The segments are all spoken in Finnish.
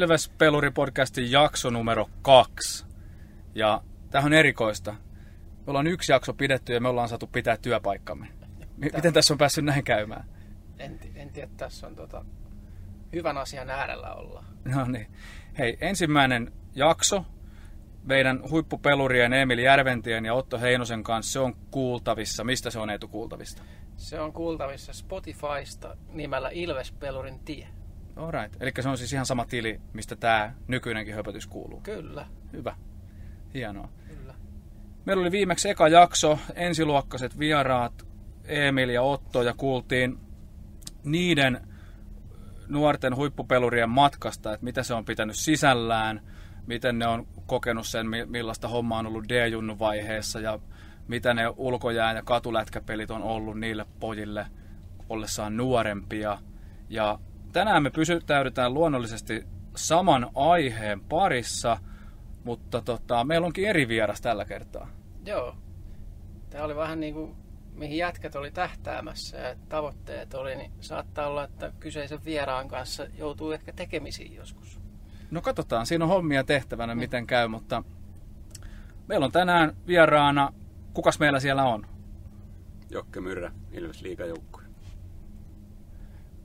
Ilves Peluri-podcastin jakso numero kaksi. Ja tämä on erikoista. Me ollaan yksi jakso pidetty ja me ollaan saatu pitää työpaikkamme. Miten tässä on päässyt näin käymään? En, en tiedä, tässä on tota, hyvän asian äärellä olla. No niin. Hei, ensimmäinen jakso meidän huippupelurien Emil Järventien ja Otto Heinosen kanssa, se on kuultavissa. Mistä se on Eetu kuultavista? Se on kuultavissa Spotifysta nimellä Ilves Pelurin tie. Alright. Eli se on siis ihan sama tili, mistä tämä nykyinenkin höpötys kuuluu. Kyllä, Hyvä. Hienoa. kyllä. Meillä oli viimeksi eka jakso, ensiluokkaiset vieraat, Emil ja Otto, ja kuultiin niiden nuorten huippupelurien matkasta, että mitä se on pitänyt sisällään, miten ne on kokenut sen, mi- millaista hommaa on ollut D-junnu vaiheessa ja mitä ne ulkojää- ja katulätkäpelit on ollut niille pojille ollessaan nuorempia. Ja tänään me pysyttäydytään luonnollisesti saman aiheen parissa, mutta tota, meillä onkin eri vieras tällä kertaa. Joo. Tämä oli vähän niin kuin mihin jätkät oli tähtäämässä ja tavoitteet oli, niin saattaa olla, että kyseisen vieraan kanssa joutuu ehkä tekemisiin joskus. No katsotaan, siinä on hommia tehtävänä, miten käy, mutta meillä on tänään vieraana, kukas meillä siellä on? Jokke Myrrä, Ilves liigajoukkue.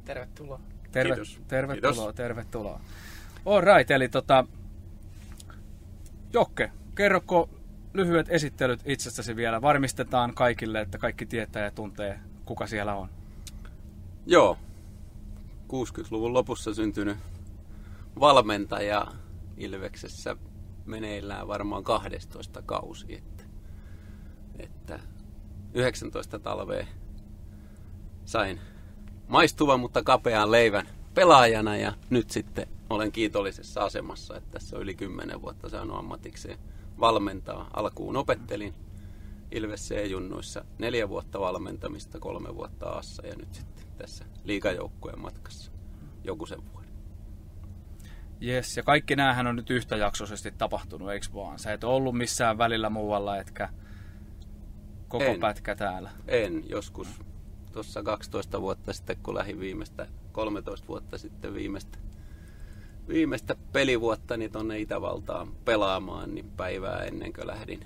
Tervetuloa. Terve, Kiitos. Tervetuloa, Kiitos. tervetuloa. All right, eli tota, Jokke, kerroko lyhyet esittelyt itsestäsi vielä? Varmistetaan kaikille, että kaikki tietää ja tuntee, kuka siellä on. Joo, 60-luvun lopussa syntynyt valmentaja Ilveksessä meneillään varmaan 12 kausi. Että, että 19 talvea sain maistuvan, mutta kapean leivän pelaajana ja nyt sitten olen kiitollisessa asemassa, että tässä on yli 10 vuotta saanut ammatikseen valmentaa. Alkuun opettelin Ilves C-junnuissa neljä vuotta valmentamista, kolme vuotta Assa ja nyt sitten tässä liigajoukkueen matkassa joku sen vuoden. Yes, ja kaikki näähän on nyt yhtäjaksoisesti tapahtunut, eikö vaan? Sä et ollut missään välillä muualla, etkä koko En. pätkä täällä. En, joskus tuossa 12 vuotta sitten, kun lähdin viimeistä, 13 vuotta sitten viimeistä, viimeistä pelivuotta niin tuonne Itävaltaan pelaamaan, niin päivää ennen kuin lähdin,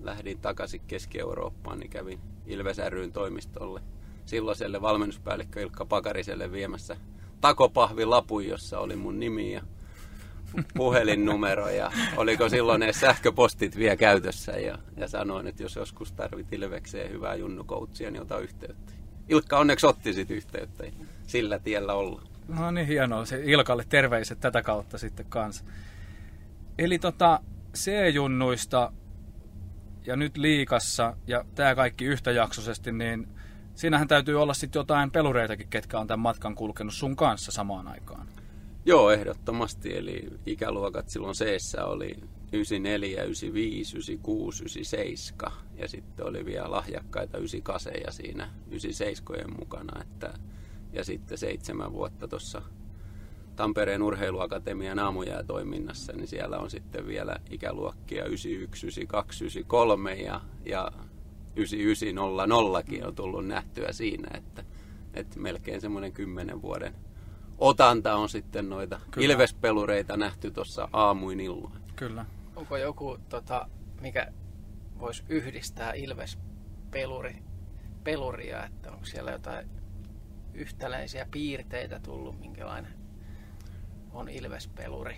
lähdin takaisin Keski-Eurooppaan, niin kävin Ilves ryn toimistolle silloiselle valmennuspäällikkö Ilkka Pakariselle viemässä takopahvilapun, jossa oli mun nimi ja puhelinnumero ja oliko silloin ne sähköpostit vielä käytössä ja, ja sanoin, että jos joskus tarvit Ilvekseen hyvää junnukoutsia, niin ota yhteyttä. Ilkka onneksi otti sit yhteyttä ja sillä tiellä ollaan. No niin, hienoa. Se Ilkalle terveiset tätä kautta sitten kanssa. Eli tota, C-junnuista ja nyt liikassa ja tämä kaikki yhtäjaksoisesti, niin siinähän täytyy olla sitten jotain pelureitakin, ketkä on tämän matkan kulkenut sun kanssa samaan aikaan. Joo, ehdottomasti. Eli ikäluokat silloin c oli 94, 95, 96, 97 ja sitten oli vielä lahjakkaita 98 siinä 97 mukana. Että, ja sitten seitsemän vuotta tuossa Tampereen urheiluakatemian aamujäätoiminnassa, niin siellä on sitten vielä ikäluokkia 91, 92, 93 ja, ja 9900kin on tullut nähtyä siinä, että, että melkein semmoinen kymmenen vuoden otanta on sitten noita Kyllä. Ilvespelureita nähty tuossa aamuin illoin. Kyllä. Onko joku, tota, mikä voisi yhdistää Ilves peluri, peluria, että onko siellä jotain yhtäläisiä piirteitä tullut, minkälainen on Ilves peluri?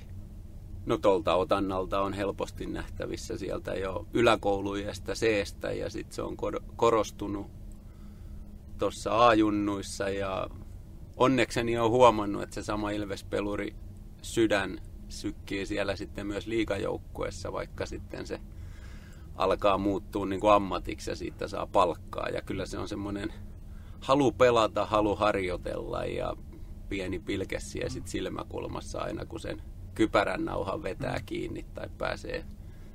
No tuolta otannalta on helposti nähtävissä sieltä jo yläkouluiästä C-stä ja sitten se on kor- korostunut tuossa A-junnuissa ja onnekseni on huomannut, että se sama Ilves-peluri sydän sykkii siellä sitten myös liigajoukkuessa, vaikka sitten se alkaa muuttua niin kuin ammatiksi ja siitä saa palkkaa. Ja kyllä se on semmoinen halu pelata, halu harjoitella ja pieni pilkessi ja sitten silmäkulmassa aina kun sen kypärän nauhan vetää kiinni tai pääsee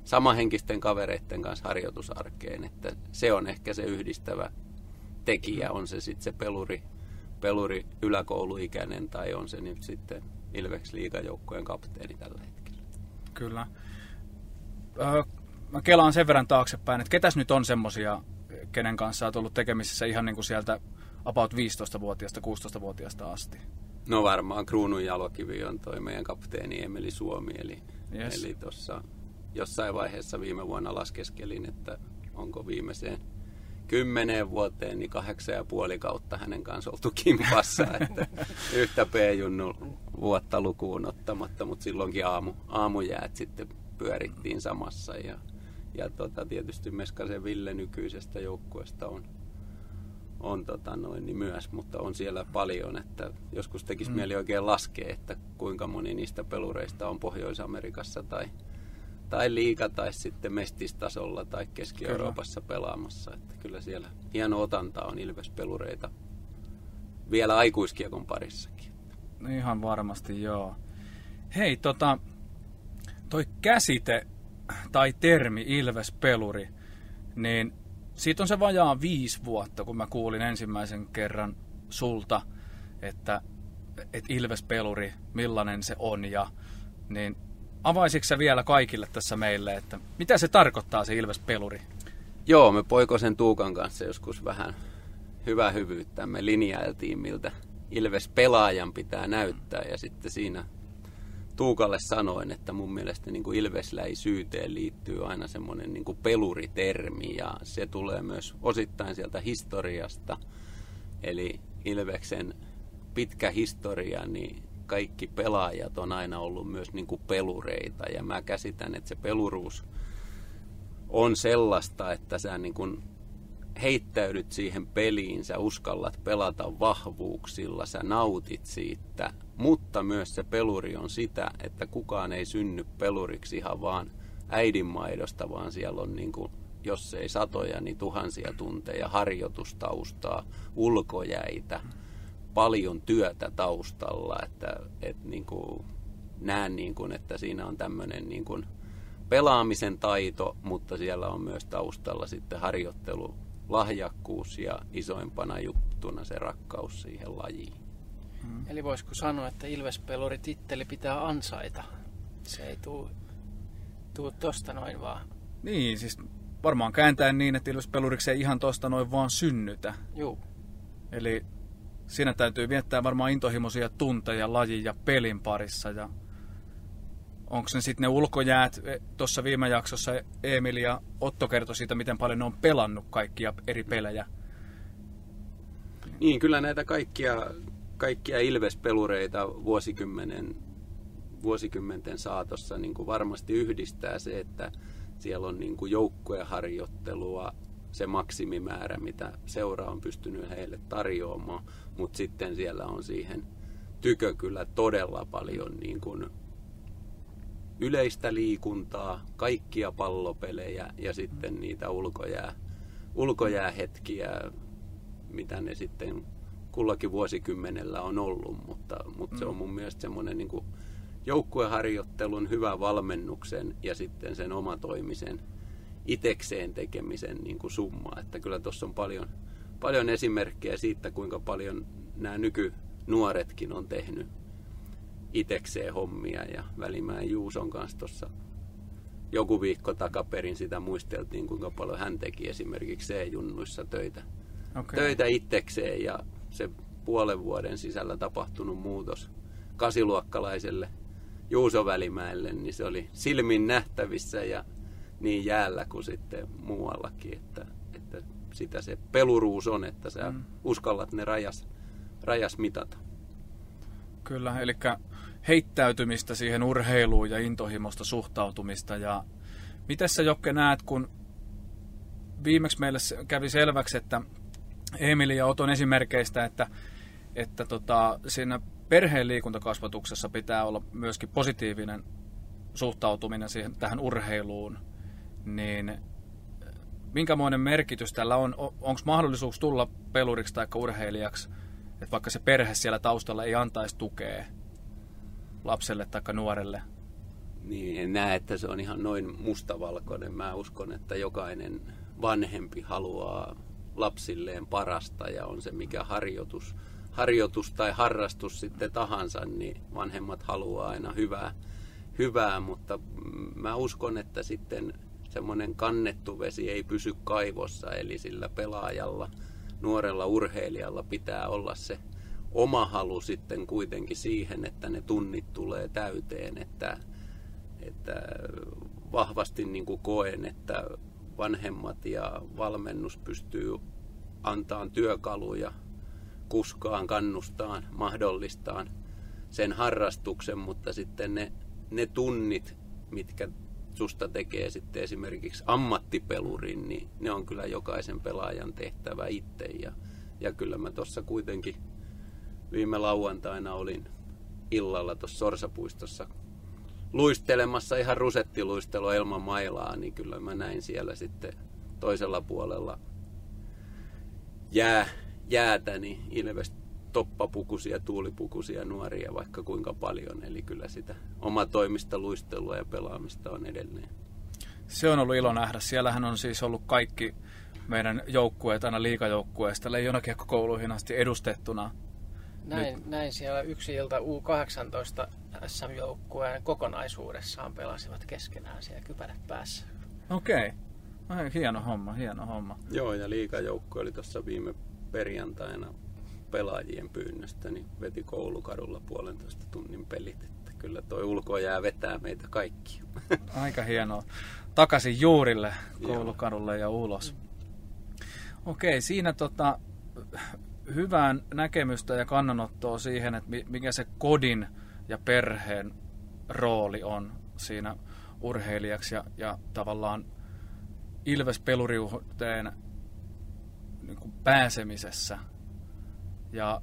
samanhenkisten kavereiden kanssa harjoitusarkeen. Että se on ehkä se yhdistävä tekijä, on se sitten se peluri, peluri yläkouluikäinen tai on se nyt sitten Ilveks liigajoukkojen kapteeni tällä hetkellä. Kyllä. Öö, mä kelaan sen verran taaksepäin, että ketäs nyt on semmosia, kenen kanssa olet ollut tekemisissä ihan niin kuin sieltä about 15-vuotiaasta, 16-vuotiaasta asti? No varmaan kruunun jalokivi on toi meidän kapteeni Emeli Suomi, eli, Yes. eli tuossa jossain vaiheessa viime vuonna laskeskelin, että onko viimeiseen kymmeneen vuoteen, niin kahdeksan ja puoli kautta hänen kanssa oltu kimpassa, että yhtä P-junnu vuotta lukuun ottamatta, mutta silloinkin aamu, aamujäät sitten pyörittiin samassa ja, ja tota, tietysti Meskasen Ville nykyisestä joukkueesta on, on tota noin, niin myös, mutta on siellä paljon, että joskus tekisi mm. mieli oikein laskea, että kuinka moni niistä pelureista on Pohjois-Amerikassa tai, tai liiga tai sitten mestistasolla tai Keski-Euroopassa pelaamassa. Että kyllä siellä hieno otanta on Ilves-pelureita vielä aikuiskiekon parissakin. Ihan varmasti, joo. Hei, tota, toi käsite tai termi Ilves-peluri, niin siitä on se vajaa viisi vuotta, kun mä kuulin ensimmäisen kerran sulta, että, että Ilves-peluri, millainen se on, ja niin avaisitko sä vielä kaikille tässä meille, että mitä se tarkoittaa se Ilves-peluri? Joo, me Poikosen Tuukan kanssa joskus vähän hyvä hyvyyttämme linjailtiin, miltä Ilves-pelaajan pitää näyttää. Ja sitten siinä Tuukalle sanoin, että mun mielestä niin Ilvesläisyyteen liittyy aina semmoinen niin kuin peluritermi ja se tulee myös osittain sieltä historiasta. Eli Ilveksen pitkä historia, niin kaikki pelaajat on aina ollut myös niin kuin pelureita ja mä käsitän, että se peluruus on sellaista, että sä niin kuin heittäydyt siihen peliin, sä uskallat pelata vahvuuksilla, sä nautit siitä, mutta myös se peluri on sitä, että kukaan ei synny peluriksi ihan vaan äidinmaidosta, vaan siellä on niin kuin, jos ei satoja, niin tuhansia tunteja harjoitustaustaa, ulkojäitä, paljon työtä taustalla, että, että niin kuin, näen niin kuin, että siinä on tämmöinen niin kuin pelaamisen taito, mutta siellä on myös taustalla sitten harjoittelu, lahjakkuus ja isoimpana juttuna se rakkaus siihen lajiin. Hmm. Eli voisiko sanoa, että Ilvespeluri titteli pitää ansaita? Se ei tuu, tuu tosta noin vaan. Niin, siis varmaan kääntäen niin, että Ilvespeluriksi ei ihan tosta noin vaan synnytä. Joo. Eli siinä täytyy viettää varmaan intohimoisia tunteja lajin ja pelin parissa. Ja onko ne sitten ne ulkojäät, tuossa viime jaksossa Emil ja Otto kertoi siitä, miten paljon ne on pelannut kaikkia eri pelejä. Niin, kyllä näitä kaikkia, kaikkia Ilves-pelureita vuosikymmenen, vuosikymmenten saatossa niin kuin varmasti yhdistää se, että siellä on niin kuin joukkueharjoittelua, se maksimimäärä, mitä seura on pystynyt heille tarjoamaan, mutta sitten siellä on siihen tykö kyllä todella paljon niin kuin yleistä liikuntaa, kaikkia pallopelejä ja sitten niitä ulkojää, ulkojäähetkiä, mitä ne sitten kullakin vuosikymmenellä on ollut, mutta, mutta mm. se on mun mielestä semmoinen niin joukkueharjoittelun, hyvä valmennuksen ja sitten sen omatoimisen itekseen tekemisen niin kuin summa. Että kyllä tuossa on paljon, paljon esimerkkejä siitä, kuinka paljon nämä nykynuoretkin on tehnyt itekseen hommia ja Välimäen Juuson kanssa tuossa joku viikko takaperin sitä muisteltiin, kuinka paljon hän teki esimerkiksi C-junnuissa töitä, okay. töitä itsekseen ja se puolen vuoden sisällä tapahtunut muutos kasiluokkalaiselle Juuso Välimäelle, niin se oli silmin nähtävissä ja niin jäällä kuin sitten muuallakin, että, että sitä se peluruus on, että sä mm. uskallat ne rajas, rajas mitata. Kyllä, eli heittäytymistä siihen urheiluun ja intohimosta suhtautumista. Ja miten sä Jokke näet, kun viimeksi meille kävi selväksi, että Emili ja Oton esimerkkeistä, että, että tota, siinä perheen liikuntakasvatuksessa pitää olla myöskin positiivinen suhtautuminen siihen, tähän urheiluun, niin minkämoinen merkitys tällä on? Onko mahdollisuus tulla peluriksi tai urheilijaksi, että vaikka se perhe siellä taustalla ei antaisi tukea lapselle tai nuorelle? Niin, en näe, että se on ihan noin mustavalkoinen. Mä uskon, että jokainen vanhempi haluaa lapsilleen parasta ja on se mikä harjoitus, harjoitus tai harrastus sitten tahansa, niin vanhemmat haluaa aina hyvää, hyvää mutta mä uskon, että sitten semmoinen kannettu vesi ei pysy kaivossa, eli sillä pelaajalla, nuorella urheilijalla pitää olla se oma halu sitten kuitenkin siihen, että ne tunnit tulee täyteen, että, että vahvasti niin kuin koen, että vanhemmat ja valmennus pystyy antaa työkaluja kuskaan, kannustaan, mahdollistaan sen harrastuksen, mutta sitten ne, ne tunnit, mitkä susta tekee sitten esimerkiksi ammattipelurin, niin ne on kyllä jokaisen pelaajan tehtävä itse. Ja, ja kyllä mä tuossa kuitenkin viime lauantaina olin illalla tuossa Sorsapuistossa luistelemassa ihan rusettiluistelua ilman mailaa, niin kyllä mä näin siellä sitten toisella puolella jää, jäätä, niin Ilves toppapukuisia, tuulipukuisia nuoria vaikka kuinka paljon. Eli kyllä sitä omatoimista luistelua ja pelaamista on edelleen. Se on ollut ilo nähdä. Siellähän on siis ollut kaikki meidän joukkueet aina liikajoukkueesta leijonakiekkokouluihin asti edustettuna. Näin, Nyt. näin siellä yksi ilta U18 SM-joukkueen kokonaisuudessaan pelasivat keskenään siellä kypärät päässä. Okei. Okay. hieno homma, hieno homma. Joo, ja liikajoukko oli tuossa viime perjantaina pelaajien pyynnöstä, niin veti koulukadulla puolentoista tunnin pelit. Että kyllä toi ulko jää vetää meitä kaikki. Aika hienoa. Takaisin juurille koulukadulle ja ulos. Okei, siinä tota, hyvään näkemystä ja kannanottoa siihen, että mikä se kodin ja perheen rooli on siinä urheilijaksi ja, ja tavallaan Ilves peluriuteen niin pääsemisessä. Ja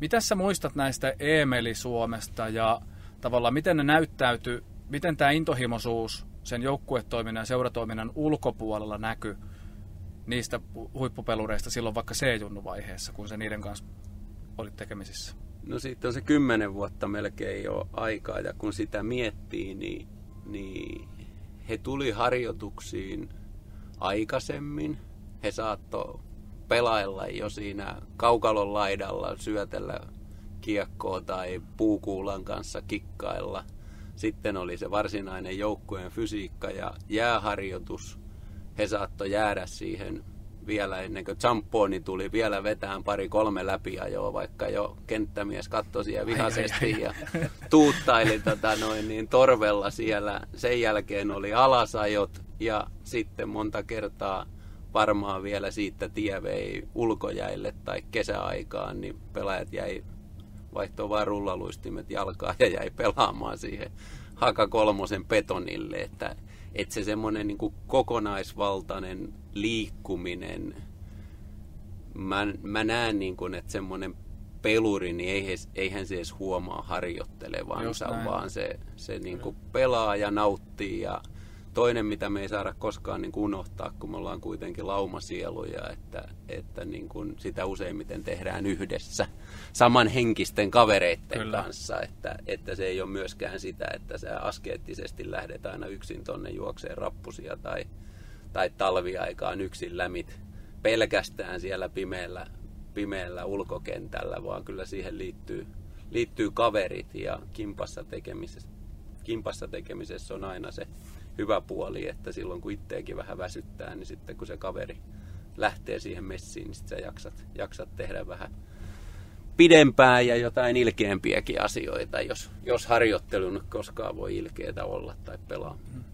mitä sä muistat näistä Eemeli Suomesta ja tavallaan miten ne näyttäytyy, miten tämä intohimoisuus sen joukkuetoiminnan ja seuratoiminnan ulkopuolella näkyy niistä huippupelureista silloin vaikka C-junnu-vaiheessa, kun se niiden kanssa oli tekemisissä? No siitä on se kymmenen vuotta melkein jo aikaa ja kun sitä miettii, niin, niin he tuli harjoituksiin aikaisemmin. He saattoi pelailla jo siinä kaukalon laidalla, syötellä kiekkoa tai puukuulan kanssa kikkailla. Sitten oli se varsinainen joukkueen fysiikka ja jääharjoitus. He saattoi jäädä siihen vielä ennen kuin Zamponi tuli vielä vetään pari kolme läpiajoa, vaikka jo kenttämies katsoi siellä vihaisesti ja tuuttaili tota noin, niin torvella siellä. Sen jälkeen oli alasajot ja sitten monta kertaa varmaan vielä siitä tie vei ulkojäille tai kesäaikaan, niin pelaajat jäi vaihtoi vaan rullaluistimet jalkaa ja jäi pelaamaan siihen haka kolmosen betonille, että, että se semmoinen niin kokonaisvaltainen liikkuminen, mä, mä näen niin kuin, että semmoinen peluri, niin eihän se edes huomaa harjoittelevansa, vaan se, se niin kuin pelaa ja nauttii ja toinen, mitä me ei saada koskaan niin kuin unohtaa, kun me ollaan kuitenkin laumasieluja, että, että niin kuin sitä useimmiten tehdään yhdessä samanhenkisten kavereiden Kyllä. kanssa, että, että se ei ole myöskään sitä, että sä askeettisesti lähdet aina yksin tonne juokseen rappusia tai, tai talviaikaan yksin lämit pelkästään siellä pimeällä, pimeällä ulkokentällä, vaan kyllä siihen liittyy, liittyy kaverit ja kimpassa tekemisessä, kimpassa tekemisessä on aina se hyvä puoli, että silloin kun itteekin vähän väsyttää, niin sitten kun se kaveri lähtee siihen messiin, niin sitten sä jaksat, jaksat tehdä vähän pidempään ja jotain ilkeämpiäkin asioita, jos, jos harjoittelun koskaan voi ilkeätä olla tai pelaa. Mm.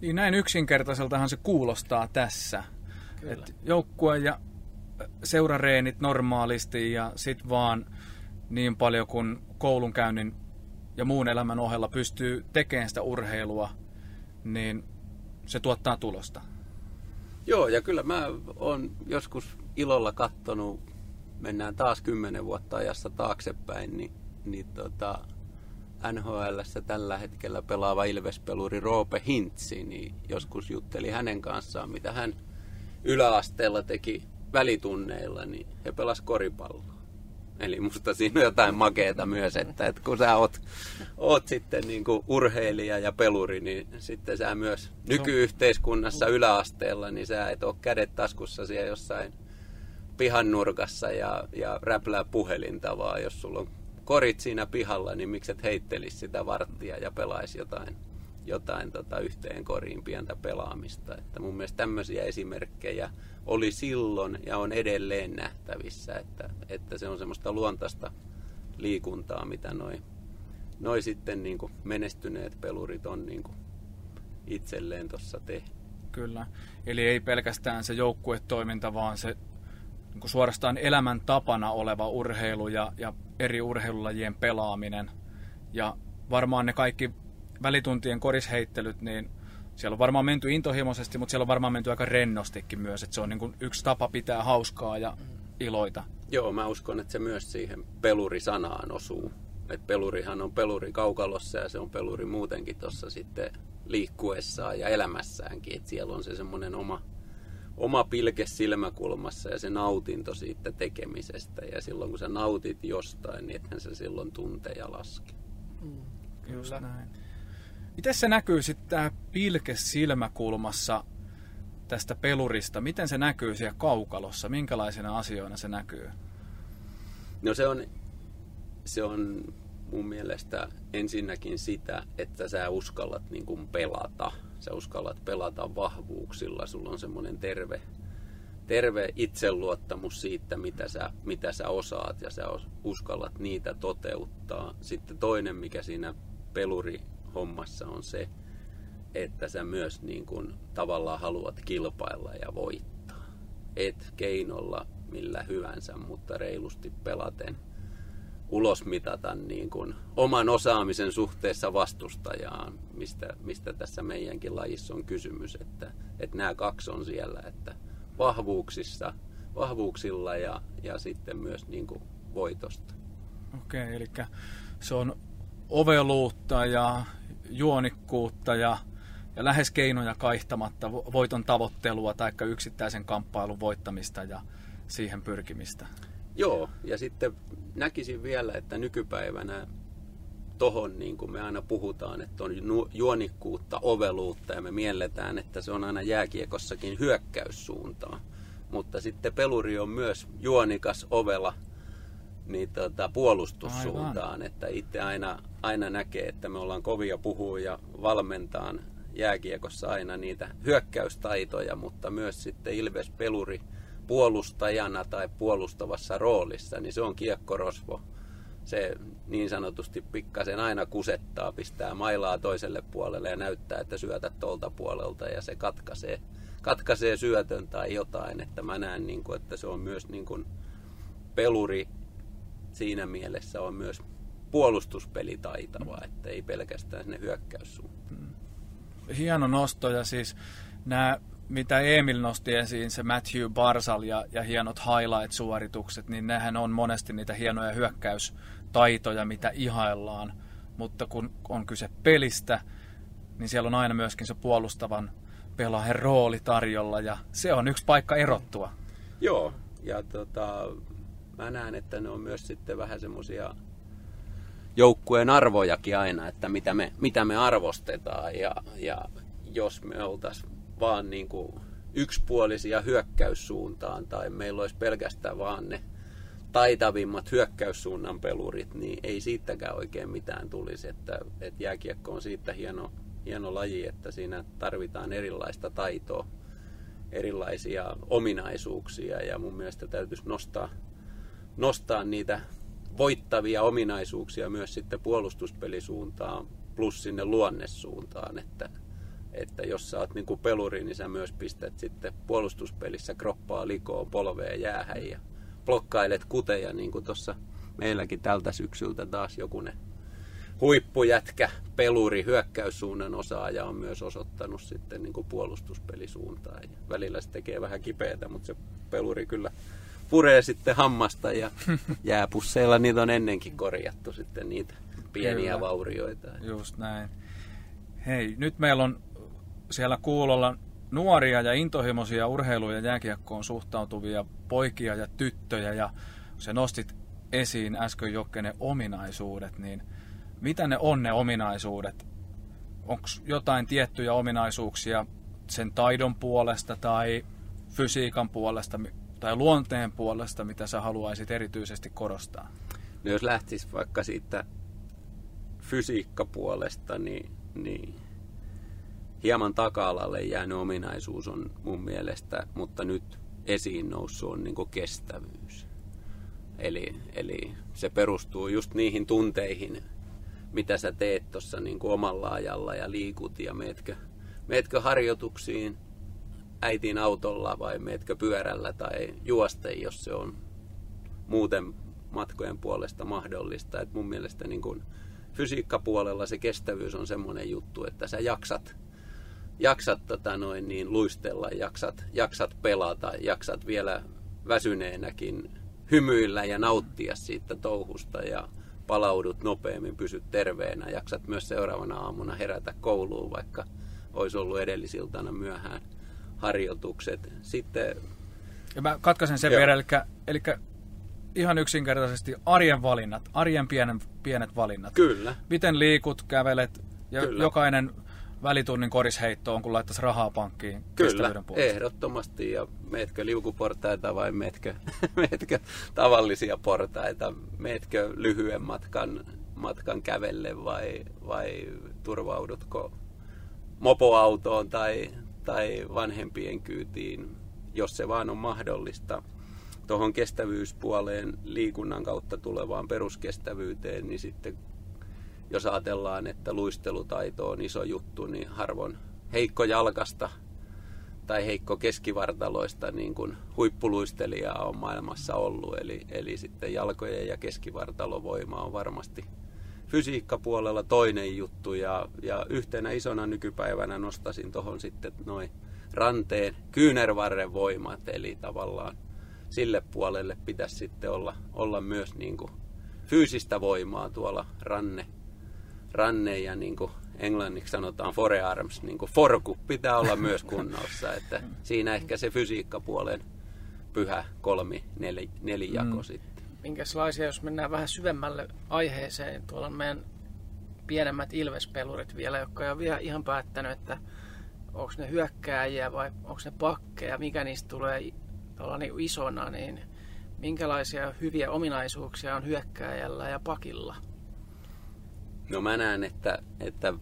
Niin näin yksinkertaiseltahan se kuulostaa tässä. Et joukkue ja seurareenit normaalisti ja sit vaan niin paljon kuin koulunkäynnin ja muun elämän ohella pystyy tekemään sitä urheilua, niin se tuottaa tulosta. Joo, ja kyllä mä oon joskus ilolla kattonut, mennään taas kymmenen vuotta ajassa taaksepäin, niin, niin tota, nhl tällä hetkellä pelaava Ilvespeluri Roope Hintsi, niin joskus jutteli hänen kanssaan, mitä hän yläasteella teki välitunneilla, niin he pelas koripalloa. Eli musta siinä on jotain makeeta myös, että, että kun sä oot, oot sitten niin kuin urheilija ja peluri, niin sitten sä myös nykyyhteiskunnassa yläasteella, niin sä et ole kädet taskussa siellä jossain pihan nurkassa ja, ja räplää puhelinta, vaan jos sulla on korit siinä pihalla, niin mikset heittelis sitä varttia ja pelaisi jotain, jotain tota yhteen koriin pientä pelaamista. Että mun mielestä tämmöisiä esimerkkejä oli silloin ja on edelleen nähtävissä, että, että se on semmoista luontaista liikuntaa, mitä noin noi sitten niin kuin menestyneet pelurit on niin kuin itselleen tuossa tehnyt. Kyllä. Eli ei pelkästään se joukkuetoiminta, vaan se niin kuin suorastaan elämäntapana oleva urheilu ja, ja eri urheilulajien pelaaminen. Ja varmaan ne kaikki välituntien korisheittelyt, niin siellä on varmaan menty intohimoisesti, mutta siellä on varmaan menty aika rennostikin myös, että se on niin kuin yksi tapa pitää hauskaa ja iloita. Joo, mä uskon, että se myös siihen pelurisanaan osuu. Et pelurihan on peluri kaukalossa ja se on peluri muutenkin tuossa sitten liikkuessaan ja elämässäänkin. Et siellä on se semmoinen oma, oma pilke silmäkulmassa ja se nautinto siitä tekemisestä. Ja silloin kun sä nautit jostain, niin ethän se silloin tunteja laske. Mm, Just näin. Miten se näkyy sitten tämä pilke silmäkulmassa tästä pelurista? Miten se näkyy siellä kaukalossa? Minkälaisina asioina se näkyy? No se on, se on mun mielestä ensinnäkin sitä, että sä uskallat niin kuin pelata. Sä uskallat pelata vahvuuksilla. Sulla on semmoinen terve, terve itseluottamus siitä, mitä sä, mitä sä osaat ja sä uskallat niitä toteuttaa. Sitten toinen, mikä siinä peluri hommassa on se, että sä myös niin kuin tavallaan haluat kilpailla ja voittaa. Et keinolla millä hyvänsä, mutta reilusti pelaten ulosmitata niin kuin oman osaamisen suhteessa vastustajaan, mistä, mistä tässä meidänkin lajissa on kysymys, että, että nämä kaksi on siellä, että vahvuuksissa, vahvuuksilla ja, ja sitten myös niin kuin voitosta. Okei, eli se on oveluutta ja juonikkuutta ja, ja lähes keinoja kaihtamatta voiton tavoittelua tai yksittäisen kamppailun voittamista ja siihen pyrkimistä. Joo, ja sitten näkisin vielä, että nykypäivänä tohon, niin kuin me aina puhutaan, että on juonikkuutta, oveluutta ja me mielletään, että se on aina jääkiekossakin hyökkäyssuuntaan. Mutta sitten peluri on myös juonikas, ovela niin tota, puolustussuuntaan, Aivan. että itse aina, aina näkee, että me ollaan kovia puhua ja valmentaan jääkiekossa aina niitä hyökkäystaitoja, mutta myös sitten Ilves Peluri puolustajana tai puolustavassa roolissa, niin se on kiekkorosvo. Se niin sanotusti pikkasen aina kusettaa, pistää mailaa toiselle puolelle ja näyttää, että syötät tuolta puolelta ja se katkaisee, katkaisee syötön tai jotain. Että mä näen, niin kuin, että se on myös niin kuin peluri siinä mielessä on myös puolustuspeli taitava, mm. että ei pelkästään sinne hyökkäyssuuntaan. Mm. Hieno nosto ja siis nämä, mitä Emil nosti esiin, se Matthew Barsal ja, ja hienot highlight-suoritukset, niin nehän on monesti niitä hienoja hyökkäystaitoja, mitä ihaillaan. Mutta kun on kyse pelistä, niin siellä on aina myöskin se puolustavan pelaajan rooli tarjolla ja se on yksi paikka erottua. Joo, ja tota, mä näen, että ne on myös sitten vähän semmoisia joukkueen arvojakin aina, että mitä me, mitä me arvostetaan ja, ja jos me oltaisiin vaan niin kuin yksipuolisia hyökkäyssuuntaan tai meillä olisi pelkästään vaan ne taitavimmat hyökkäyssuunnan pelurit, niin ei siitäkään oikein mitään tulisi. Että, että jääkiekko on siitä hieno, hieno laji, että siinä tarvitaan erilaista taitoa, erilaisia ominaisuuksia ja mun mielestä täytyisi nostaa nostaa niitä voittavia ominaisuuksia myös sitten puolustuspelisuuntaan plus sinne luonnesuuntaan, että, että jos sä oot niin kuin peluri, niin sä myös pistät sitten puolustuspelissä kroppaa likoon, polveen jäähän ja blokkailet kuteja, niin kuin tuossa meilläkin tältä syksyltä taas jokunen huippujätkä, peluri, hyökkäyssuunnan osaaja on myös osoittanut sitten niin kuin puolustuspelisuuntaan. Ja välillä se tekee vähän kipeätä, mutta se peluri kyllä puree sitten hammasta ja jääpusseilla niitä on ennenkin korjattu sitten niitä pieniä Kyllä. vaurioita. Just näin. Hei, nyt meillä on siellä kuulolla nuoria ja intohimoisia urheiluun ja jääkiekkoon suhtautuvia poikia ja tyttöjä ja se nostit esiin äsken Jokke ominaisuudet, niin mitä ne on ne ominaisuudet? Onko jotain tiettyjä ominaisuuksia sen taidon puolesta tai fysiikan puolesta, tai luonteen puolesta, mitä sä haluaisit erityisesti korostaa? No jos lähtisi vaikka siitä fysiikkapuolesta, niin, niin hieman taka-alalle jäänyt ominaisuus on mun mielestä, mutta nyt esiin noussut on niin kestävyys. Eli, eli se perustuu just niihin tunteihin, mitä sä teet tuossa niin omalla ajalla ja liikut ja meetkö, meetkö harjoituksiin äitin autolla vai meetkö pyörällä tai juoste, jos se on muuten matkojen puolesta mahdollista. Et mun mielestä niin kun fysiikkapuolella se kestävyys on semmoinen juttu, että sä jaksat, jaksat tota noin, niin luistella, jaksat, jaksat pelata, jaksat vielä väsyneenäkin hymyillä ja nauttia siitä touhusta ja palaudut nopeammin, pysyt terveenä, jaksat myös seuraavana aamuna herätä kouluun, vaikka olisi ollut edellisiltana myöhään harjoitukset. Sitten... Ja mä katkaisen sen vielä, eli, eli ihan yksinkertaisesti arjen valinnat, arjen pienen, pienet valinnat. Kyllä. Miten liikut, kävelet ja Kyllä. jokainen välitunnin korisheitto on, kun laittaisi rahaa pankkiin Kyllä, ehdottomasti. Ja meetkö liukuportaita vai meetkö, meetkö tavallisia portaita? Meetkö lyhyen matkan, matkan kävelle vai, vai turvaudutko mopoautoon tai, tai vanhempien kyytiin, jos se vaan on mahdollista tuohon kestävyyspuoleen liikunnan kautta tulevaan peruskestävyyteen, niin sitten jos ajatellaan, että luistelutaito on iso juttu, niin harvoin heikko jalkasta tai heikko keskivartaloista niin kuin huippuluistelijaa on maailmassa ollut. Eli, eli sitten jalkojen ja keskivartalovoima on varmasti fysiikkapuolella toinen juttu. Ja, ja yhtenä isona nykypäivänä nostasin tuohon sitten noin ranteen kyynärvarren voimat, eli tavallaan sille puolelle pitäisi sitten olla, olla myös niin kuin fyysistä voimaa tuolla ranne, ranne ja niin kuin englanniksi sanotaan forearms, niin kuin forku pitää olla myös kunnossa. Että siinä ehkä se fysiikkapuolen pyhä kolmi, nel, neljako mm. sitten. Minkälaisia, jos mennään vähän syvemmälle aiheeseen, tuolla on meidän pienemmät ilvespelurit vielä, jotka ei ole vielä ihan päättänyt, että onko ne hyökkääjiä vai onko ne pakkeja, mikä niistä tulee niin isona, niin minkälaisia hyviä ominaisuuksia on hyökkääjällä ja pakilla? No mä näen, että, että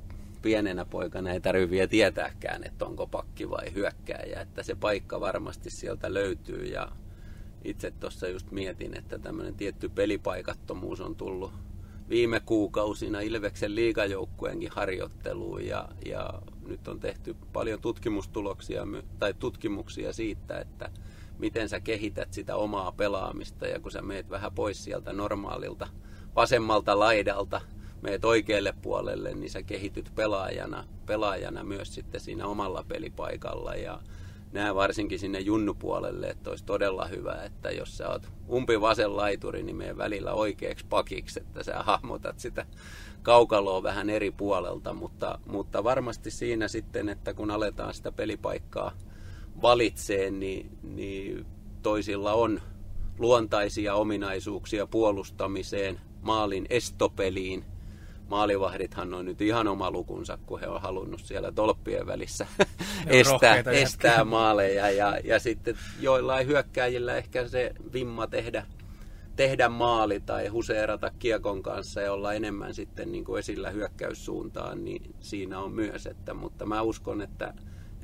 pienenä poikana ei tarvitse vielä tietääkään, että onko pakki vai hyökkääjä. Että se paikka varmasti sieltä löytyy ja itse tuossa just mietin, että tämmöinen tietty pelipaikattomuus on tullut viime kuukausina Ilveksen liigajoukkueenkin harjoitteluun ja, ja nyt on tehty paljon tutkimustuloksia tai tutkimuksia siitä, että miten sä kehität sitä omaa pelaamista ja kun sä meet vähän pois sieltä normaalilta vasemmalta laidalta, meet oikealle puolelle, niin sä kehityt pelaajana, pelaajana myös sitten siinä omalla pelipaikalla ja nämä varsinkin sinne junnupuolelle, että olisi todella hyvä, että jos sä oot umpi vasen laituri, niin meidän välillä oikeaksi pakiksi, että sä hahmotat sitä kaukaloa vähän eri puolelta, mutta, mutta varmasti siinä sitten, että kun aletaan sitä pelipaikkaa valitsee, niin, niin toisilla on luontaisia ominaisuuksia puolustamiseen, maalin estopeliin. Maalivahdithan on nyt ihan oma lukunsa, kun he on halunnut siellä tolppien välissä estää, estää maaleja. Ja, ja sitten joillain hyökkääjillä ehkä se vimma tehdä, tehdä maali tai huseerata kiekon kanssa ja olla enemmän sitten niin kuin esillä hyökkäyssuuntaan, niin siinä on myös. Että, mutta mä uskon, että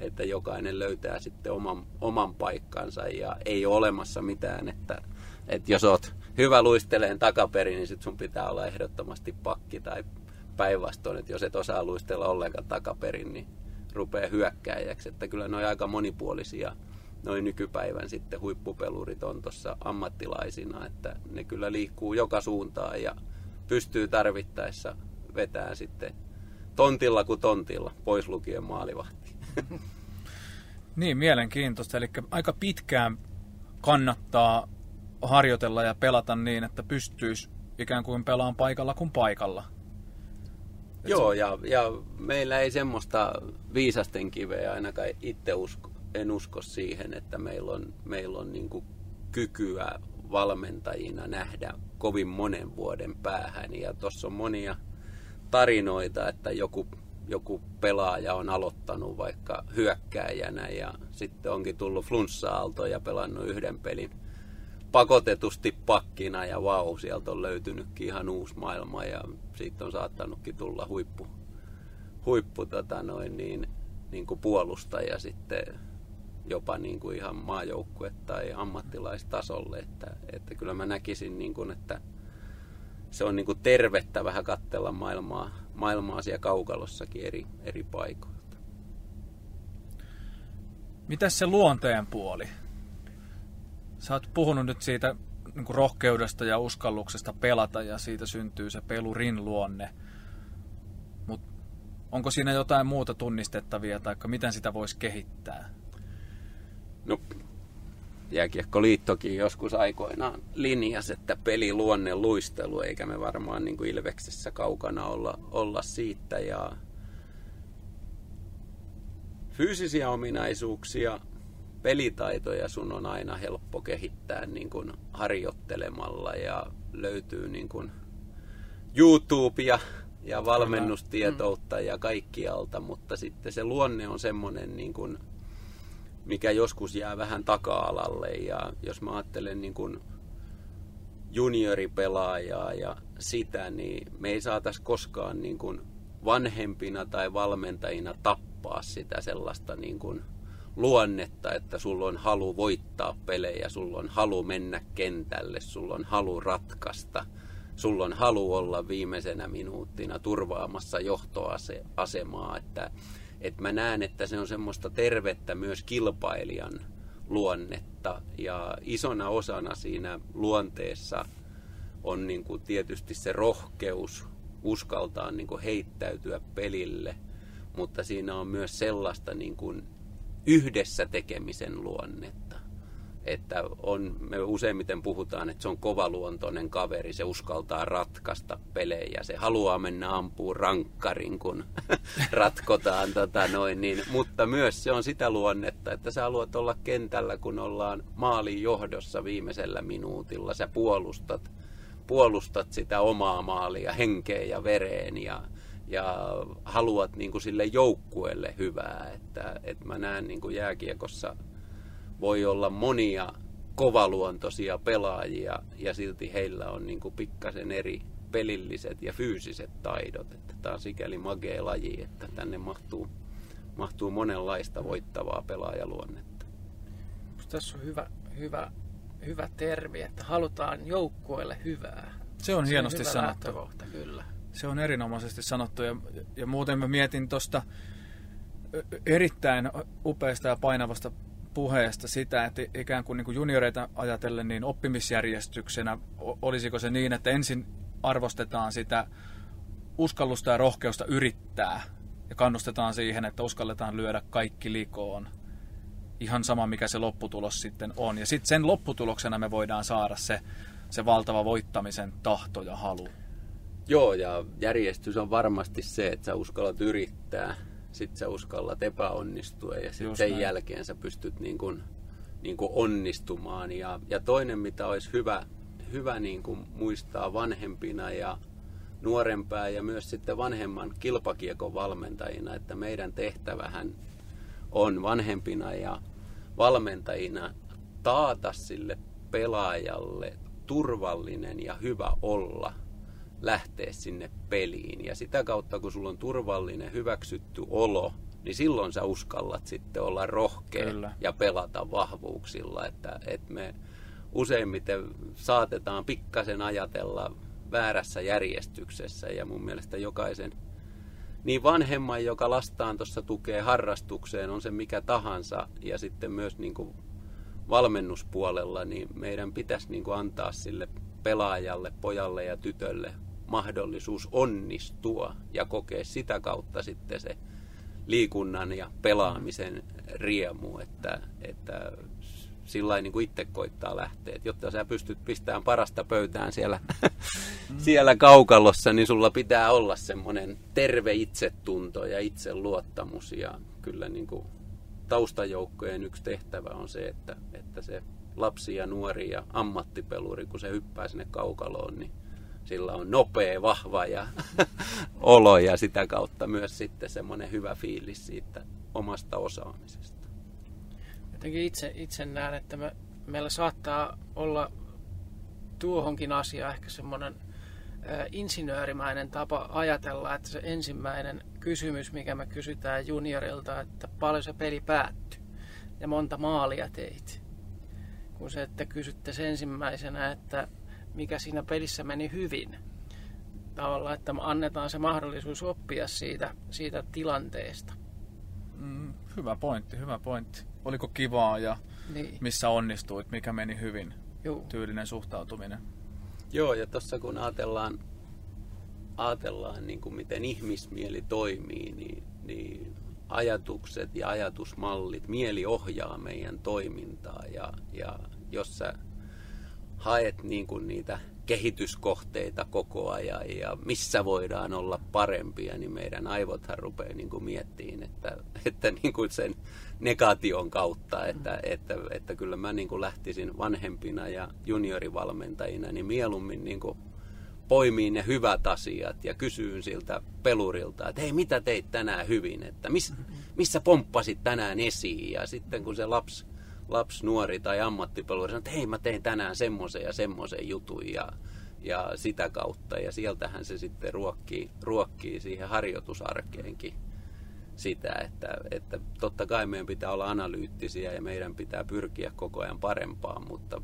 että jokainen löytää sitten oman, oman paikkansa ja ei ole olemassa mitään, että, että jos oot hyvä luisteleen takaperin, niin sit sun pitää olla ehdottomasti pakki tai päinvastoin, että jos et osaa luistella ollenkaan takaperin, niin rupeaa hyökkääjäksi. Että kyllä ne on aika monipuolisia noin nykypäivän sitten huippupelurit on tuossa ammattilaisina, että ne kyllä liikkuu joka suuntaan ja pystyy tarvittaessa vetää sitten tontilla kuin tontilla, pois lukien maalivahti. niin, mielenkiintoista. Eli aika pitkään kannattaa harjoitella ja pelata niin, että pystyisi ikään kuin pelaan paikalla kuin paikalla. Joo, ja, ja meillä ei semmoista viisasten kiveä ainakaan itse usko, en usko siihen, että meillä on, meillä on niin kykyä valmentajina nähdä kovin monen vuoden päähän. Ja tuossa on monia tarinoita, että joku joku pelaaja on aloittanut vaikka hyökkääjänä ja sitten onkin tullut flunssa-aalto ja pelannut yhden pelin pakotetusti pakkina ja vau, sieltä on löytynytkin ihan uusi maailma ja siitä on saattanutkin tulla huippu, huippu tota noin, niin, niin kuin puolustaja sitten jopa niin kuin ihan maajoukkue- tai ammattilaistasolle. Että, että kyllä mä näkisin, niin kuin, että se on niin kuin tervettä vähän katsella maailmaa, maailmaa siellä kaukalossakin eri, eri paikoilta. Mitäs se luonteen puoli? Sä oot puhunut nyt siitä niin kuin rohkeudesta ja uskalluksesta pelata ja siitä syntyy se pelurin luonne. Mutta onko siinä jotain muuta tunnistettavia tai miten sitä voisi kehittää? No, Jääkiekkoliittokin joskus aikoinaan linjasi, että peli luonne luistelu, eikä me varmaan niin kuin Ilveksessä kaukana olla, olla siitä. Ja fyysisiä ominaisuuksia, pelitaitoja sun on aina helppo kehittää niin kuin harjoittelemalla ja löytyy niin kuin YouTubea ja valmennustietoutta ja kaikkialta, mutta sitten se luonne on semmoinen niin kuin mikä joskus jää vähän taka-alalle. Ja jos mä ajattelen niin kuin junioripelaajaa ja sitä, niin me ei saatais koskaan niin kuin vanhempina tai valmentajina tappaa sitä sellaista niin kuin luonnetta, että sulla on halu voittaa pelejä, sulla on halu mennä kentälle, sulla on halu ratkaista, sulla on halu olla viimeisenä minuuttina turvaamassa johtoasemaa, että että mä näen, että se on semmoista tervettä myös kilpailijan luonnetta. Ja isona osana siinä luonteessa on niin kuin tietysti se rohkeus uskaltaa niin kuin heittäytyä pelille, mutta siinä on myös sellaista niin kuin yhdessä tekemisen luonnetta. Että on, me useimmiten puhutaan, että se on kovaluontoinen kaveri, se uskaltaa ratkaista pelejä, se haluaa mennä ampuu rankkarin, kun ratkotaan tota noin, niin, mutta myös se on sitä luonnetta, että sä haluat olla kentällä, kun ollaan maalin johdossa viimeisellä minuutilla, sä puolustat, puolustat sitä omaa maalia henkeä ja vereen ja, ja haluat niin kuin sille joukkueelle hyvää, että, että mä näen niin kuin jääkiekossa voi olla monia kovaluontoisia pelaajia ja silti heillä on niin kuin pikkasen eri pelilliset ja fyysiset taidot. Että tämä on sikäli magea laji, että tänne mahtuu, mahtuu monenlaista voittavaa pelaajaluonnetta. Tässä on hyvä, hyvä, hyvä termi, että halutaan joukkueelle hyvää. Se on Se hienosti hyvä sanottu. kyllä. Se on erinomaisesti sanottu ja, ja muuten mä mietin tuosta erittäin upeasta ja painavasta puheesta sitä, että ikään kuin, niin kuin junioreita ajatellen niin oppimisjärjestyksenä olisiko se niin, että ensin arvostetaan sitä uskallusta ja rohkeusta yrittää ja kannustetaan siihen, että uskalletaan lyödä kaikki likoon. Ihan sama, mikä se lopputulos sitten on. Ja sitten sen lopputuloksena me voidaan saada se, se valtava voittamisen tahto ja halu. Joo, ja järjestys on varmasti se, että sä uskallat yrittää, sit sä uskallat epäonnistua ja sitten Just sen näin. jälkeen sä pystyt niin kuin, niin kuin onnistumaan. Ja, ja toinen, mitä olisi hyvä, hyvä niin kuin muistaa vanhempina ja nuorempää ja myös sitten vanhemman kilpakiekon valmentajina, että meidän tehtävähän on vanhempina ja valmentajina taata sille pelaajalle turvallinen ja hyvä olla lähteä sinne peliin. Ja sitä kautta, kun sulla on turvallinen, hyväksytty olo, niin silloin sä uskallat sitten olla rohkea Kyllä. ja pelata vahvuuksilla. Että, että me useimmiten saatetaan pikkasen ajatella väärässä järjestyksessä ja mun mielestä jokaisen niin vanhemman, joka lastaan tuossa tukee harrastukseen, on se mikä tahansa, ja sitten myös niin kuin valmennuspuolella, niin meidän pitäisi niin kuin antaa sille pelaajalle, pojalle ja tytölle mahdollisuus onnistua ja kokea sitä kautta sitten se liikunnan ja pelaamisen riemu, että, että sillä niin kuin itse koittaa lähteä. Et jotta sä pystyt pistämään parasta pöytään siellä, siellä kaukalossa, niin sulla pitää olla semmoinen terve itsetunto ja itseluottamus. Ja kyllä niin kuin taustajoukkojen yksi tehtävä on se, että, että se lapsi ja nuori ja ammattipeluri, kun se hyppää sinne kaukaloon, niin sillä on nopea, vahva ja olo ja sitä kautta myös sitten semmoinen hyvä fiilis siitä omasta osaamisesta. Jotenkin itse, itse näen, että me, meillä saattaa olla tuohonkin asiaan ehkä semmoinen insinöörimäinen tapa ajatella, että se ensimmäinen kysymys, mikä me kysytään juniorilta, että paljon se peli päättyi ja monta maalia teit. Kun se, että kysytte ensimmäisenä, että mikä siinä pelissä meni hyvin. Tavallaan, että annetaan se mahdollisuus oppia siitä, siitä tilanteesta. Mm, hyvä pointti, hyvä pointti. Oliko kivaa ja niin. missä onnistuit, mikä meni hyvin? Juu. Tyylinen suhtautuminen. Joo, ja tuossa kun ajatellaan, ajatellaan niin kuin miten ihmismieli toimii, niin, niin ajatukset ja ajatusmallit, mieli ohjaa meidän toimintaa. Ja, ja jos sä haet niin kuin niitä kehityskohteita koko ajan ja missä voidaan olla parempia, niin meidän aivothan rupeaa niin kuin miettiin, että, että niin kuin sen negation kautta, että, että, että kyllä mä niin kuin lähtisin vanhempina ja juniorivalmentajina, niin mieluummin niin kuin poimiin ne hyvät asiat ja kysyyn siltä pelurilta, että hei, mitä teit tänään hyvin, että miss, missä pomppasit tänään esiin? Ja sitten kun se lapsi lapsi, nuori tai ammattipeluri sanoo, että hei mä tein tänään semmoisen ja semmoisen jutun ja, ja sitä kautta. Ja sieltähän se sitten ruokkii, ruokkii siihen harjoitusarkeenkin sitä, että, että totta kai meidän pitää olla analyyttisiä ja meidän pitää pyrkiä koko ajan parempaan, mutta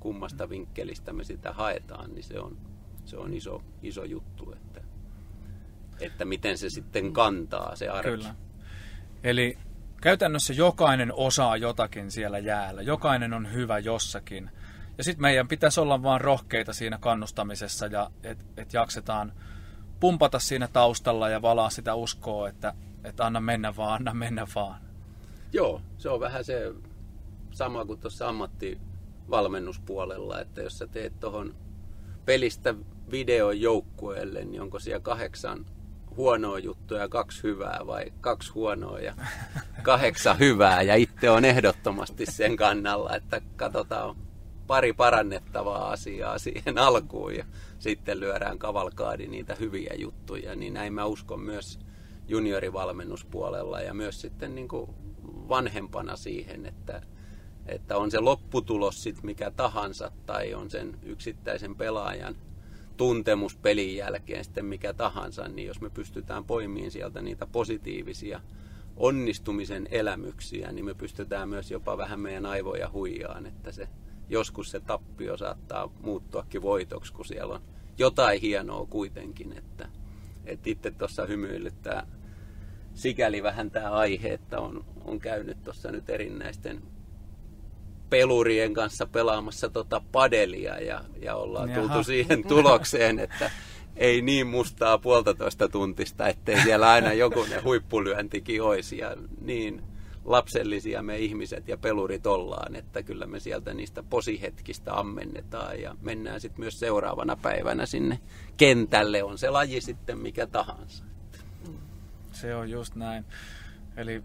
kummasta vinkkelistä me sitä haetaan, niin se on, se on iso, iso juttu, että, että miten se sitten kantaa se arki. Kyllä. Eli käytännössä jokainen osaa jotakin siellä jäällä. Jokainen on hyvä jossakin. Ja sitten meidän pitäisi olla vaan rohkeita siinä kannustamisessa ja että et jaksetaan pumpata siinä taustalla ja valaa sitä uskoa, että et anna mennä vaan, anna mennä vaan. Joo, se on vähän se sama kuin tuossa ammattivalmennuspuolella, että jos sä teet tuohon pelistä videon joukkueelle, niin onko siellä kahdeksan huonoa juttua ja kaksi hyvää vai kaksi huonoa ja kahdeksan hyvää. Ja itse on ehdottomasti sen kannalla, että katsotaan pari parannettavaa asiaa siihen alkuun ja sitten lyödään kavalkaadi niitä hyviä juttuja, niin näin mä uskon myös juniorivalmennuspuolella ja myös sitten niin kuin vanhempana siihen, että, että on se lopputulos sitten mikä tahansa tai on sen yksittäisen pelaajan tuntemus pelin jälkeen sitten mikä tahansa, niin jos me pystytään poimiin sieltä niitä positiivisia onnistumisen elämyksiä, niin me pystytään myös jopa vähän meidän aivoja huijaan, että se joskus se tappio saattaa muuttuakin voitoksi, kun siellä on jotain hienoa kuitenkin, että, että itse tuossa hymyilyttää sikäli vähän tämä aihe, että on, on käynyt tuossa nyt erinäisten pelurien kanssa pelaamassa tota padelia ja, ja ollaan Jaha. tultu siihen tulokseen, että ei niin mustaa puolitoista tuntista, ettei siellä aina joku ne huippulyöntikin olisi ja niin lapsellisia me ihmiset ja pelurit ollaan, että kyllä me sieltä niistä posihetkistä ammennetaan ja mennään sitten myös seuraavana päivänä sinne kentälle, on se laji sitten mikä tahansa. Se on just näin. Eli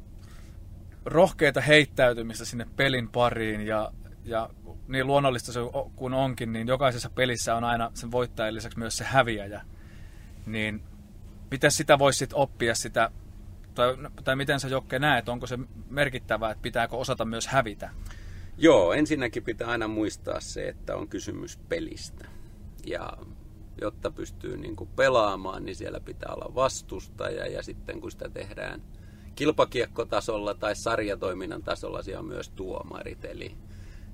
rohkeita heittäytymistä sinne pelin pariin ja, ja niin luonnollista se kun onkin, niin jokaisessa pelissä on aina sen voittajan lisäksi myös se häviäjä. Niin miten sitä voisi sitten oppia sitä, tai, tai miten sä Jokke näet, onko se merkittävää, että pitääkö osata myös hävitä? Joo, ensinnäkin pitää aina muistaa se, että on kysymys pelistä. Ja jotta pystyy niin kuin pelaamaan, niin siellä pitää olla vastustaja ja sitten kun sitä tehdään – kilpakiekkotasolla tai sarjatoiminnan tasolla siellä on myös tuomarit eli,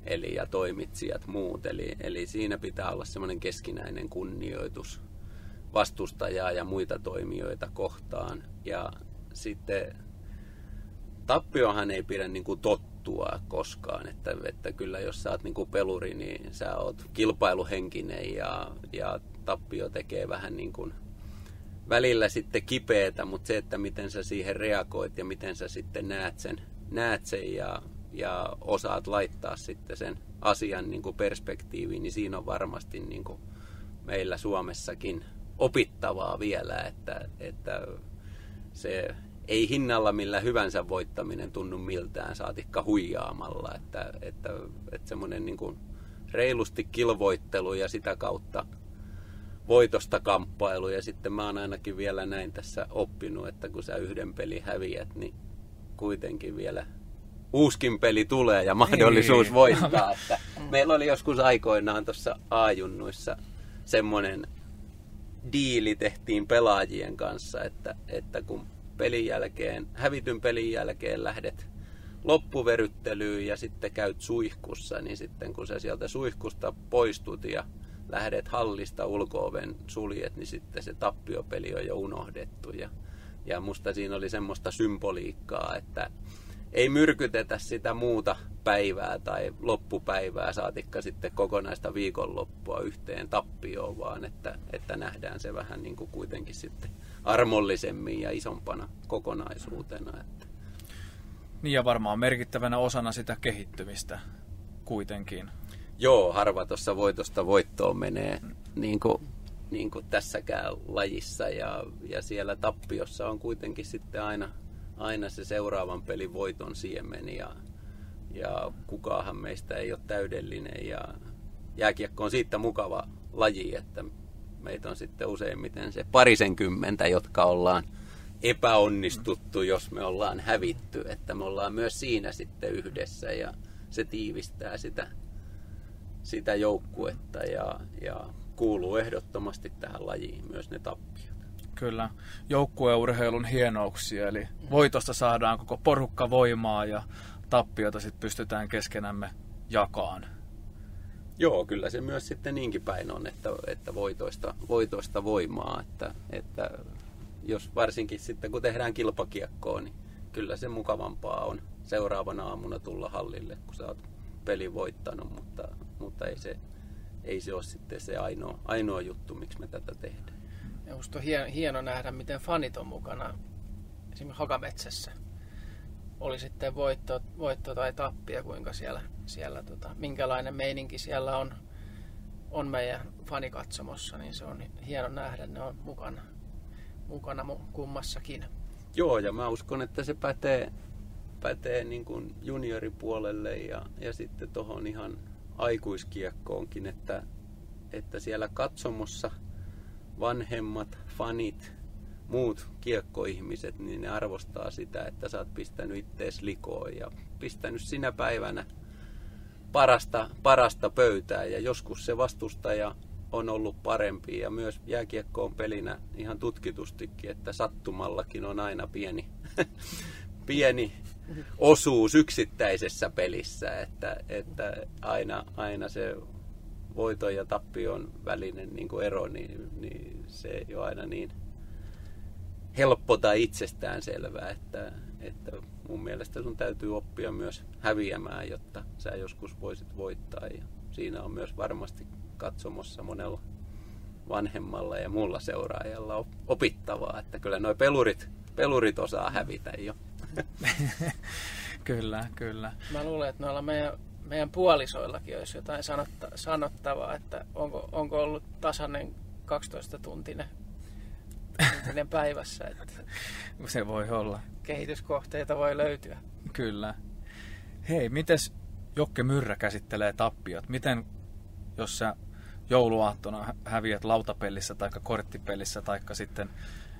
eli ja toimitsijat muut. Eli, eli siinä pitää olla semmoinen keskinäinen kunnioitus vastustajaa ja muita toimijoita kohtaan. Ja sitten tappiohan ei pidä niin kuin tottua koskaan, että, että kyllä jos sä oot niin kuin peluri, niin sä oot kilpailuhenkinen ja, ja tappio tekee vähän niin kuin välillä sitten kipeätä, mutta se, että miten sä siihen reagoit ja miten sä sitten näet sen, näet sen ja, ja osaat laittaa sitten sen asian niin kuin perspektiiviin, niin siinä on varmasti niin kuin meillä Suomessakin opittavaa vielä, että, että se ei hinnalla millä hyvänsä voittaminen tunnu miltään, saatikka huijaamalla, että, että, että semmoinen niin kuin reilusti kilvoittelu ja sitä kautta voitosta kamppailu ja sitten mä oon ainakin vielä näin tässä oppinut, että kun sä yhden pelin häviät, niin kuitenkin vielä uuskin peli tulee ja mahdollisuus Ei. voittaa. Että meillä oli joskus aikoinaan tuossa A-junnuissa semmoinen diili tehtiin pelaajien kanssa, että, että kun pelin jälkeen, hävityn pelin jälkeen lähdet loppuveryttelyyn ja sitten käyt suihkussa, niin sitten kun sä sieltä suihkusta poistut ja lähdet hallista ulkooven suljet, niin sitten se tappiopeli on jo unohdettu. Ja, ja musta siinä oli semmoista symboliikkaa, että ei myrkytetä sitä muuta päivää tai loppupäivää, saatikka sitten kokonaista viikonloppua yhteen tappioon, vaan että, että nähdään se vähän niin kuin kuitenkin sitten armollisemmin ja isompana kokonaisuutena. Että. Niin ja varmaan merkittävänä osana sitä kehittymistä kuitenkin. Joo, harva tuossa voitosta voittoon menee niin kuin, niin kuin tässäkään lajissa. Ja, ja siellä tappiossa on kuitenkin sitten aina, aina se seuraavan pelin voiton siemen ja, ja kukaahan meistä ei ole täydellinen. Ja jääkiekko on siitä mukava laji, että meitä on sitten useimmiten se parisenkymmentä, jotka ollaan epäonnistuttu, jos me ollaan hävitty, että me ollaan myös siinä sitten yhdessä ja se tiivistää sitä, sitä joukkuetta ja, ja kuuluu ehdottomasti tähän lajiin myös ne tappiot. Kyllä, joukkueurheilun hienouksia, eli voitosta saadaan koko porukka voimaa ja tappiota sitten pystytään keskenämme jakaan. Joo, kyllä se myös sitten niinkin päin on, että, että voitoista, voitoista voimaa, että, että jos varsinkin sitten kun tehdään kilpakiekkoa, niin kyllä se mukavampaa on seuraavana aamuna tulla hallille, kun sä oot peli voittanut, mutta, mutta ei, se, ei se ole sitten se ainoa, ainoa juttu, miksi me tätä tehdään. Ja musta on hieno, hieno nähdä, miten fanit on mukana esimerkiksi Hakametsässä. Oli sitten voitto, voitto tai tappia, kuinka siellä, siellä tota, minkälainen meininki siellä on, on meidän fanikatsomossa, niin se on hieno nähdä, ne on mukana, mukana kummassakin. Joo, ja mä uskon, että se pätee, pätee niin kuin junioripuolelle ja, ja sitten tuohon ihan aikuiskiekkoonkin, että, että siellä katsomossa vanhemmat fanit, muut kiekkoihmiset, niin ne arvostaa sitä, että sä oot pistänyt ittees likoon ja pistänyt sinä päivänä parasta, parasta pöytää ja joskus se vastustaja on ollut parempi ja myös jääkiekko on pelinä ihan tutkitustikin, että sattumallakin on aina pieni, pieni osuus yksittäisessä pelissä, että, että aina, aina se voiton ja tappion välinen niin kuin ero, niin, niin se ei ole aina niin helppo tai itsestään selvää, että, että mun mielestä sun täytyy oppia myös häviämään, jotta sä joskus voisit voittaa ja siinä on myös varmasti katsomossa monella vanhemmalla ja muulla seuraajalla opittavaa, että kyllä nuo pelurit, pelurit osaa hävitä jo. kyllä, kyllä. Mä luulen, että noilla meidän, meidän puolisoillakin olisi jotain sanotta, sanottavaa, että onko, onko ollut tasainen 12 tuntinen, tuntinen päivässä. Että Se voi olla. Kehityskohteita voi löytyä. Kyllä. Hei, mites Jokke Myrrä käsittelee tappiot? Miten, jos sä jouluaattona häviät lautapelissä tai korttipelissä tai sitten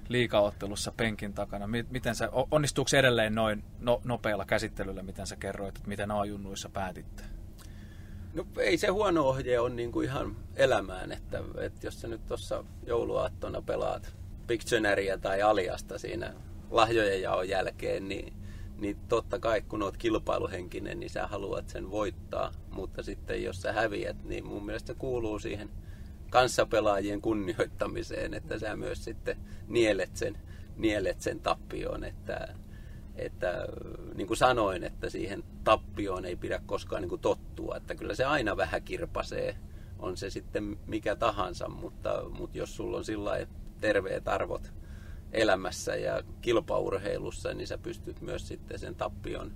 liikaottelussa penkin takana. Miten se, onnistuuko se edelleen noin no, nopealla käsittelyllä, miten sä kerroit, että miten A-junnuissa päätitte? No ei se huono ohje on niin kuin ihan elämään, että, että jos sä nyt tuossa jouluaattona pelaat Pictionaryä tai Aliasta siinä lahjojen jaon jälkeen, niin, niin totta kai kun oot kilpailuhenkinen, niin sä haluat sen voittaa, mutta sitten jos sä häviät, niin mun mielestä se kuuluu siihen kanssapelaajien kunnioittamiseen, että sä myös sitten nielet sen, nielet sen tappioon, että, että niin kuin sanoin, että siihen tappioon ei pidä koskaan niin kuin tottua, että kyllä se aina vähän kirpasee, on se sitten mikä tahansa, mutta, mutta jos sulla on sillä terveet arvot elämässä ja kilpaurheilussa, niin sä pystyt myös sitten sen tappion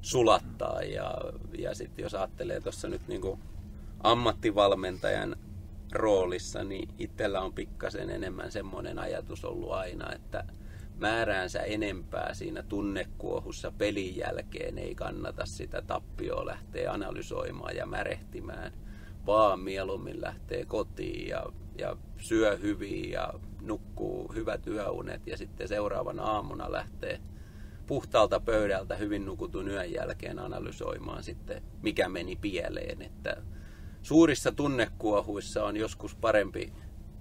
sulattaa ja, ja sitten jos ajattelee tuossa nyt niin kuin ammattivalmentajan roolissa, niin itsellä on pikkasen enemmän semmoinen ajatus ollut aina, että määräänsä enempää siinä tunnekuohussa pelin jälkeen ei kannata sitä tappioa lähteä analysoimaan ja märehtimään, vaan mieluummin lähtee kotiin ja, ja syö hyvin ja nukkuu hyvät yöunet ja sitten seuraavana aamuna lähtee puhtaalta pöydältä hyvin nukutun yön jälkeen analysoimaan sitten, mikä meni pieleen. Että suurissa tunnekuohuissa on joskus parempi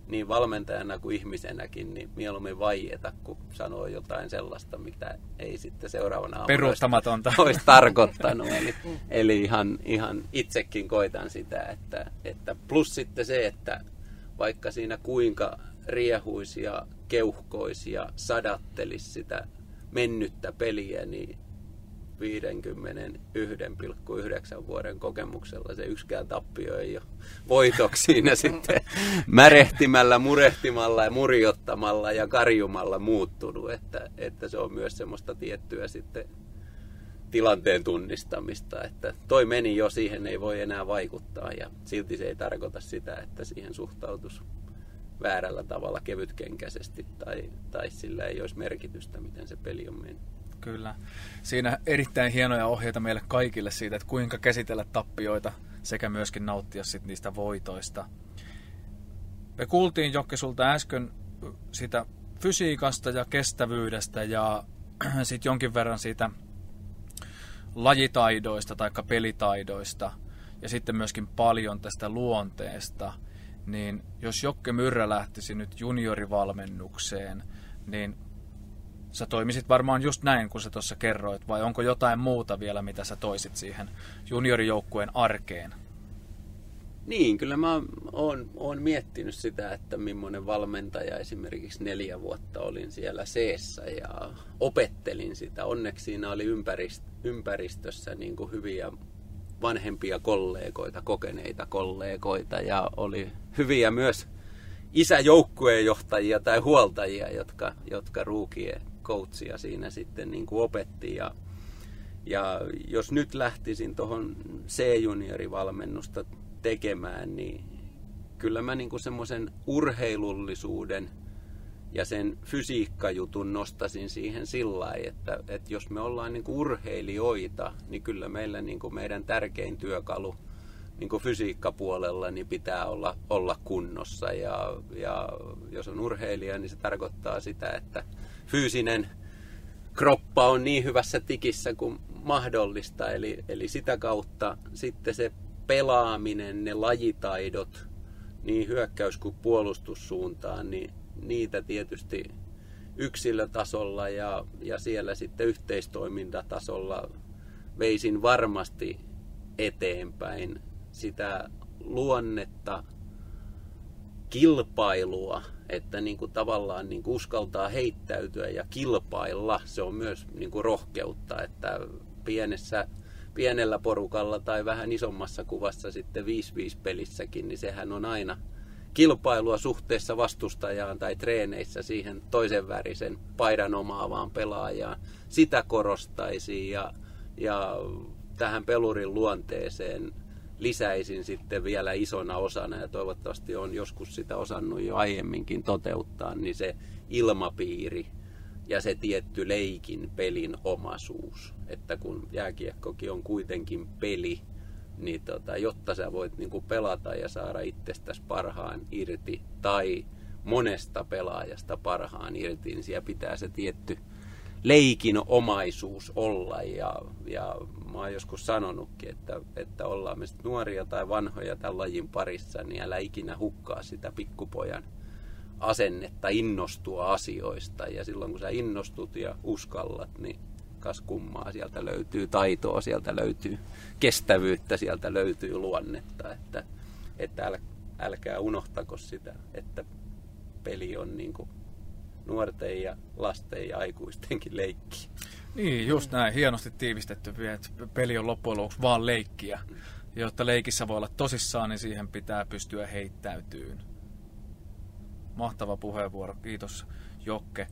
niin valmentajana kuin ihmisenäkin, niin mieluummin vaieta, kun sanoo jotain sellaista, mitä ei sitten seuraavana aamuna Peruuttamatonta. olisi, olisi tarkoittanut. Eli, eli ihan, ihan itsekin koitan sitä, että, että plus sitten se, että vaikka siinä kuinka riehuisi ja keuhkoisi ja sadattelisi sitä mennyttä peliä, niin 51,9 vuoden kokemuksella se yksikään tappio ei ole voitoksi siinä sitten märehtimällä, murehtimalla ja murjottamalla ja karjumalla muuttunut, että, että se on myös semmoista tiettyä sitten tilanteen tunnistamista, että toi meni jo, siihen ei voi enää vaikuttaa ja silti se ei tarkoita sitä, että siihen suhtautus väärällä tavalla kevytkenkäisesti tai, tai sillä ei olisi merkitystä, miten se peli on mennyt. Kyllä. Siinä erittäin hienoja ohjeita meille kaikille siitä, että kuinka käsitellä tappioita sekä myöskin nauttia sit niistä voitoista. Me kuultiin Jokke sulta äsken sitä fysiikasta ja kestävyydestä ja sitten jonkin verran siitä lajitaidoista tai pelitaidoista ja sitten myöskin paljon tästä luonteesta, niin jos Jokke Myrrä lähtisi nyt juniorivalmennukseen, niin sä toimisit varmaan just näin, kun sä tuossa kerroit, vai onko jotain muuta vielä, mitä sä toisit siihen juniorijoukkueen arkeen? Niin, kyllä mä oon, oon miettinyt sitä, että millainen valmentaja esimerkiksi neljä vuotta olin siellä seessä ja opettelin sitä. Onneksi siinä oli ympärist- ympäristössä niin kuin hyviä vanhempia kollegoita, kokeneita kollegoita ja oli hyviä myös isäjoukkueenjohtajia tai huoltajia, jotka, jotka ruukien coachia siinä sitten niin kuin opetti. Ja, ja jos nyt lähtisin tuohon C-juniorivalmennusta tekemään, niin kyllä mä niin semmoisen urheilullisuuden ja sen fysiikkajutun nostasin siihen sillä että, että jos me ollaan niin kuin urheilijoita, niin kyllä meillä niin kuin meidän tärkein työkalu niin kuin fysiikkapuolella niin pitää olla, olla kunnossa. Ja, ja jos on urheilija, niin se tarkoittaa sitä, että fyysinen kroppa on niin hyvässä tikissä kuin mahdollista. Eli, eli sitä kautta sitten se pelaaminen, ne lajitaidot niin hyökkäys- kuin puolustussuuntaan, niin niitä tietysti yksilötasolla ja, ja siellä sitten yhteistoimintatasolla veisin varmasti eteenpäin sitä luonnetta, kilpailua, että niin kuin tavallaan niin kuin uskaltaa heittäytyä ja kilpailla, se on myös niin kuin rohkeutta, että pienessä, pienellä porukalla tai vähän isommassa kuvassa sitten 5-5 pelissäkin, niin sehän on aina kilpailua suhteessa vastustajaan tai treeneissä siihen toisen värisen paidan omaavaan pelaajaan. Sitä korostaisin ja, ja tähän pelurin luonteeseen lisäisin sitten vielä isona osana ja toivottavasti on joskus sitä osannut jo aiemminkin toteuttaa, niin se ilmapiiri ja se tietty leikin pelin omaisuus. Että kun jääkiekkokin on kuitenkin peli, niin tota, jotta sä voit niin pelata ja saada itsestäsi parhaan irti tai monesta pelaajasta parhaan irti, niin siellä pitää se tietty leikin omaisuus olla. Ja, ja mä oon joskus sanonutkin, että, että ollaan me nuoria tai vanhoja tämän lajin parissa, niin älä ikinä hukkaa sitä pikkupojan asennetta innostua asioista. Ja silloin kun sä innostut ja uskallat, niin kas kummaa sieltä löytyy taitoa, sieltä löytyy kestävyyttä, sieltä löytyy luonnetta. Että, että äl, älkää unohtako sitä, että peli on niin kuin nuorten ja lasten ja aikuistenkin leikki. Niin, just näin. Hienosti tiivistetty, että peli on loppujen lopuksi vaan leikkiä. Jotta leikissä voi olla tosissaan, niin siihen pitää pystyä heittäytyyn. Mahtava puheenvuoro. Kiitos Jokke.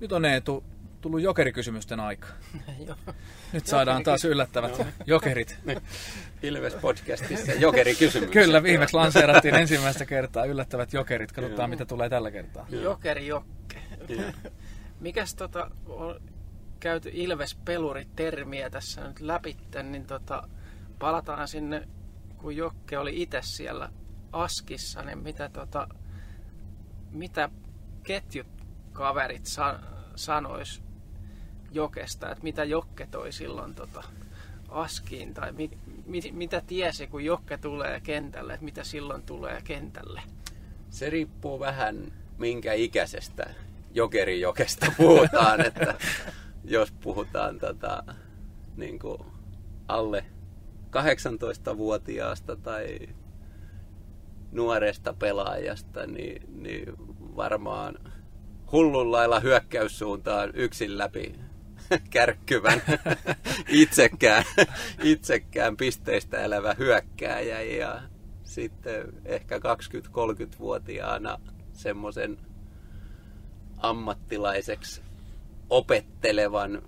Nyt on Eetu tullut jokerikysymysten aika. Nyt saadaan taas yllättävät jokerit. Ilves-podcastissa jokerikysymys. Kyllä, viimeksi lanseerattiin ensimmäistä kertaa yllättävät jokerit. Katsotaan, mitä tulee tällä kertaa. Jokeri Jokke. Mikäs tota, käyty Ilves-peluri-termiä tässä nyt läpi, niin tota, palataan sinne, kun Jokke oli itse siellä Askissa, niin mitä, tota, mitä ketjut kaverit sa- sanois Jokesta, että mitä Jokke toi silloin tota, Askiin, tai mi- mi- mitä tiesi, kun Jokke tulee kentälle, että mitä silloin tulee kentälle? Se riippuu vähän minkä ikäisestä jokerijokesta puhutaan, että jos puhutaan tota, niin kuin alle 18-vuotiaasta tai nuoresta pelaajasta, niin, niin varmaan hullun lailla hyökkäyssuuntaan yksin läpi kärkkyvän itsekään, itsekään pisteistä elävä hyökkääjä ja sitten ehkä 20-30-vuotiaana semmoisen ammattilaiseksi opettelevan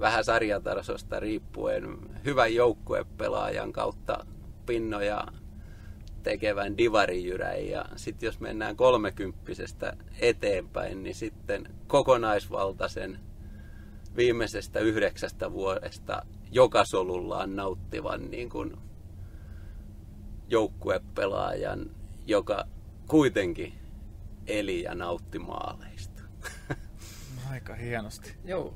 vähän sarjatasosta riippuen hyvän joukkuepelaajan kautta pinnoja tekevän divarijyrän ja sitten jos mennään kolmekymppisestä eteenpäin, niin sitten kokonaisvaltaisen viimeisestä yhdeksästä vuodesta joka solullaan nauttivan niin kuin joukkuepelaajan, joka kuitenkin eli ja nautti maaleista. Aika hienosti. Joo.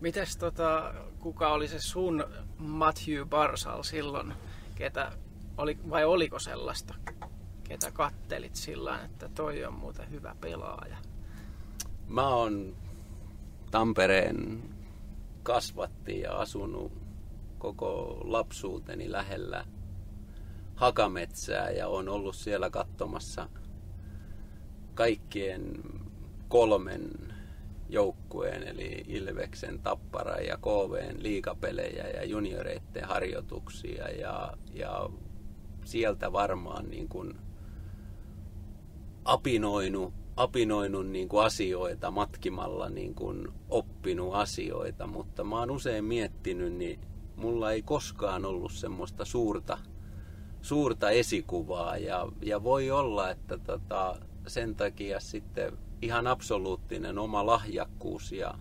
Mites tota, kuka oli se sun Matthew Barsal silloin, ketä oli, vai oliko sellaista, ketä kattelit sillä että toi on muuten hyvä pelaaja? Mä oon Tampereen kasvatti ja asunut koko lapsuuteni lähellä Hakametsää ja on ollut siellä katsomassa kaikkien kolmen joukkueen, eli Ilveksen, Tappara ja KVn liikapelejä ja junioreiden harjoituksia ja, ja sieltä varmaan niin kuin apinoinut, apinoinut niin kuin asioita matkimalla niin kuin oppinut asioita, mutta mä oon usein miettinyt, niin mulla ei koskaan ollut semmoista suurta, suurta esikuvaa. Ja, ja voi olla, että tota, sen takia sitten ihan absoluuttinen oma lahjakkuus ja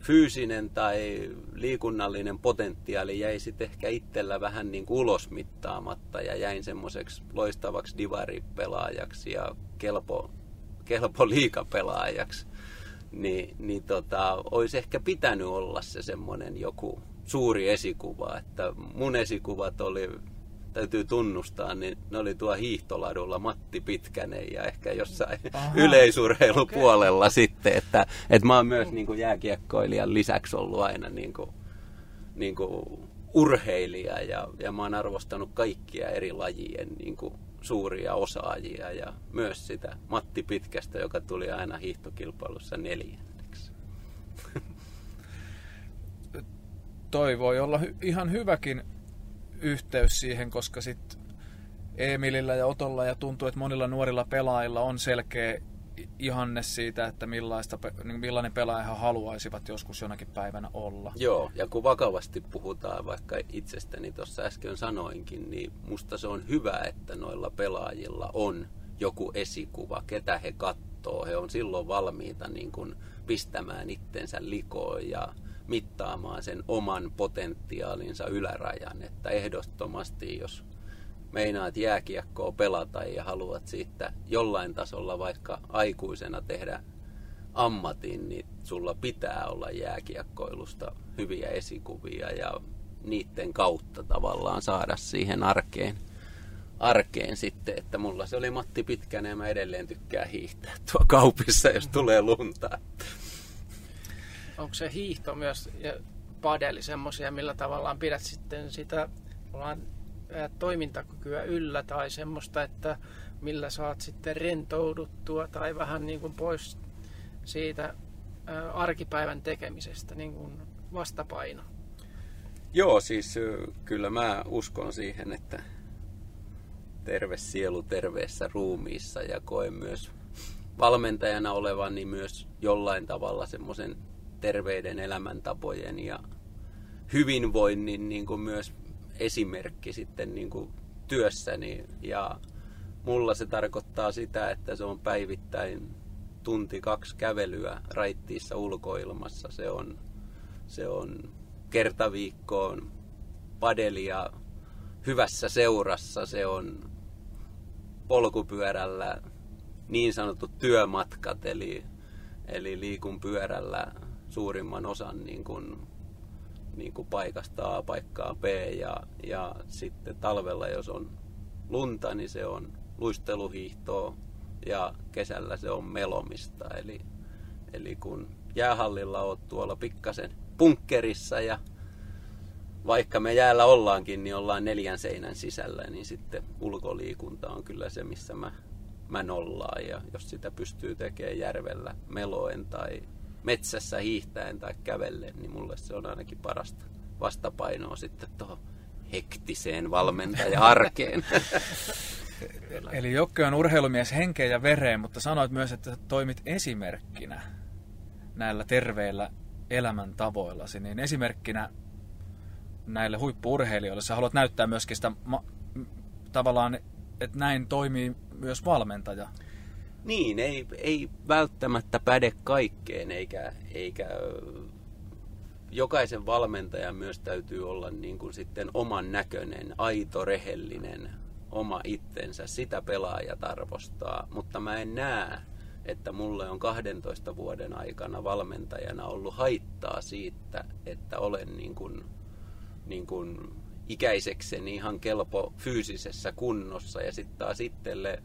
fyysinen tai liikunnallinen potentiaali jäi sitten ehkä itsellä vähän niin kuin ulosmittaamatta ja jäin semmoiseksi loistavaksi divaripelaajaksi ja kelpo, kelpo liikapelaajaksi. Ni, niin tota, olisi ehkä pitänyt olla se semmoinen joku suuri esikuva, että mun esikuvat oli täytyy tunnustaa, niin ne oli tuo hiihtoladulla Matti Pitkänen ja ehkä jossain Aha. yleisurheilupuolella okay. sitten, että, että mä oon myös niin kuin jääkiekkoilijan lisäksi ollut aina niin kuin, niin kuin urheilija ja, ja mä oon arvostanut kaikkia eri lajien niin kuin suuria osaajia ja myös sitä Matti Pitkästä, joka tuli aina hiihtokilpailussa neljänneksi. Toi voi olla hy- ihan hyväkin yhteys siihen, koska sitten Emilillä ja Otolla ja tuntuu, että monilla nuorilla pelaajilla on selkeä ihanne siitä, että millaista, niin millainen pelaaja haluaisivat joskus jonakin päivänä olla. Joo, ja kun vakavasti puhutaan, vaikka itsestäni tuossa äsken sanoinkin, niin musta se on hyvä, että noilla pelaajilla on joku esikuva, ketä he katsoo. He on silloin valmiita niin kuin pistämään itsensä likoon ja mittaamaan sen oman potentiaalinsa ylärajan. Että ehdottomasti, jos meinaat jääkiekkoa pelata ja haluat siitä jollain tasolla vaikka aikuisena tehdä ammatin, niin sulla pitää olla jääkiekkoilusta hyviä esikuvia ja niiden kautta tavallaan saada siihen arkeen, arkeen sitten, että mulla se oli Matti Pitkänen ja mä edelleen tykkään hiihtää tuo kaupissa, jos tulee lunta onko se hiihto myös ja padeli semmoisia, millä tavallaan pidät sitten sitä ollaan, toimintakykyä yllä tai semmoista, että millä saat sitten rentouduttua tai vähän niin kuin pois siitä arkipäivän tekemisestä niin kuin vastapaino. Joo, siis kyllä mä uskon siihen, että terve sielu terveessä ruumiissa ja koen myös valmentajana olevani myös jollain tavalla semmoisen terveiden elämäntapojen ja hyvinvoinnin niin kuin myös esimerkki sitten niin kuin työssäni. Ja mulla se tarkoittaa sitä, että se on päivittäin tunti kaksi kävelyä raittiissa ulkoilmassa. Se on, se on kertaviikkoon padelia hyvässä seurassa. Se on polkupyörällä niin sanotut työmatkat, eli, eli liikun pyörällä suurimman osan niin kuin, niin kuin paikasta A paikkaa B ja, ja sitten talvella, jos on lunta, niin se on luisteluhiihtoa, ja kesällä se on melomista. Eli, eli kun jäähallilla oot tuolla pikkasen punkkerissa ja vaikka me jäällä ollaankin, niin ollaan neljän seinän sisällä, niin sitten ulkoliikunta on kyllä se, missä mä, mä nollaan. Ja jos sitä pystyy tekemään järvellä meloen tai metsässä hiihtäen tai kävellen, niin mulle se on ainakin parasta vastapainoa sitten tuohon hektiseen valmentaja-arkeen. Eli Jokke on urheilumies henkeen ja vereen, mutta sanoit myös, että toimit esimerkkinä näillä terveillä elämäntavoillasi. Niin esimerkkinä näille huippuurheilijoille sä haluat näyttää myöskin sitä ma- tavallaan, että näin toimii myös valmentaja. Niin, ei, ei välttämättä päde kaikkeen, eikä, eikä jokaisen valmentajan myös täytyy olla niin kuin sitten oman näköinen, aito, rehellinen, oma itsensä. Sitä pelaajat arvostaa, mutta mä en näe, että mulle on 12 vuoden aikana valmentajana ollut haittaa siitä, että olen niin kuin, niin kuin ikäisekseni ihan kelpo fyysisessä kunnossa ja sitten taas itselle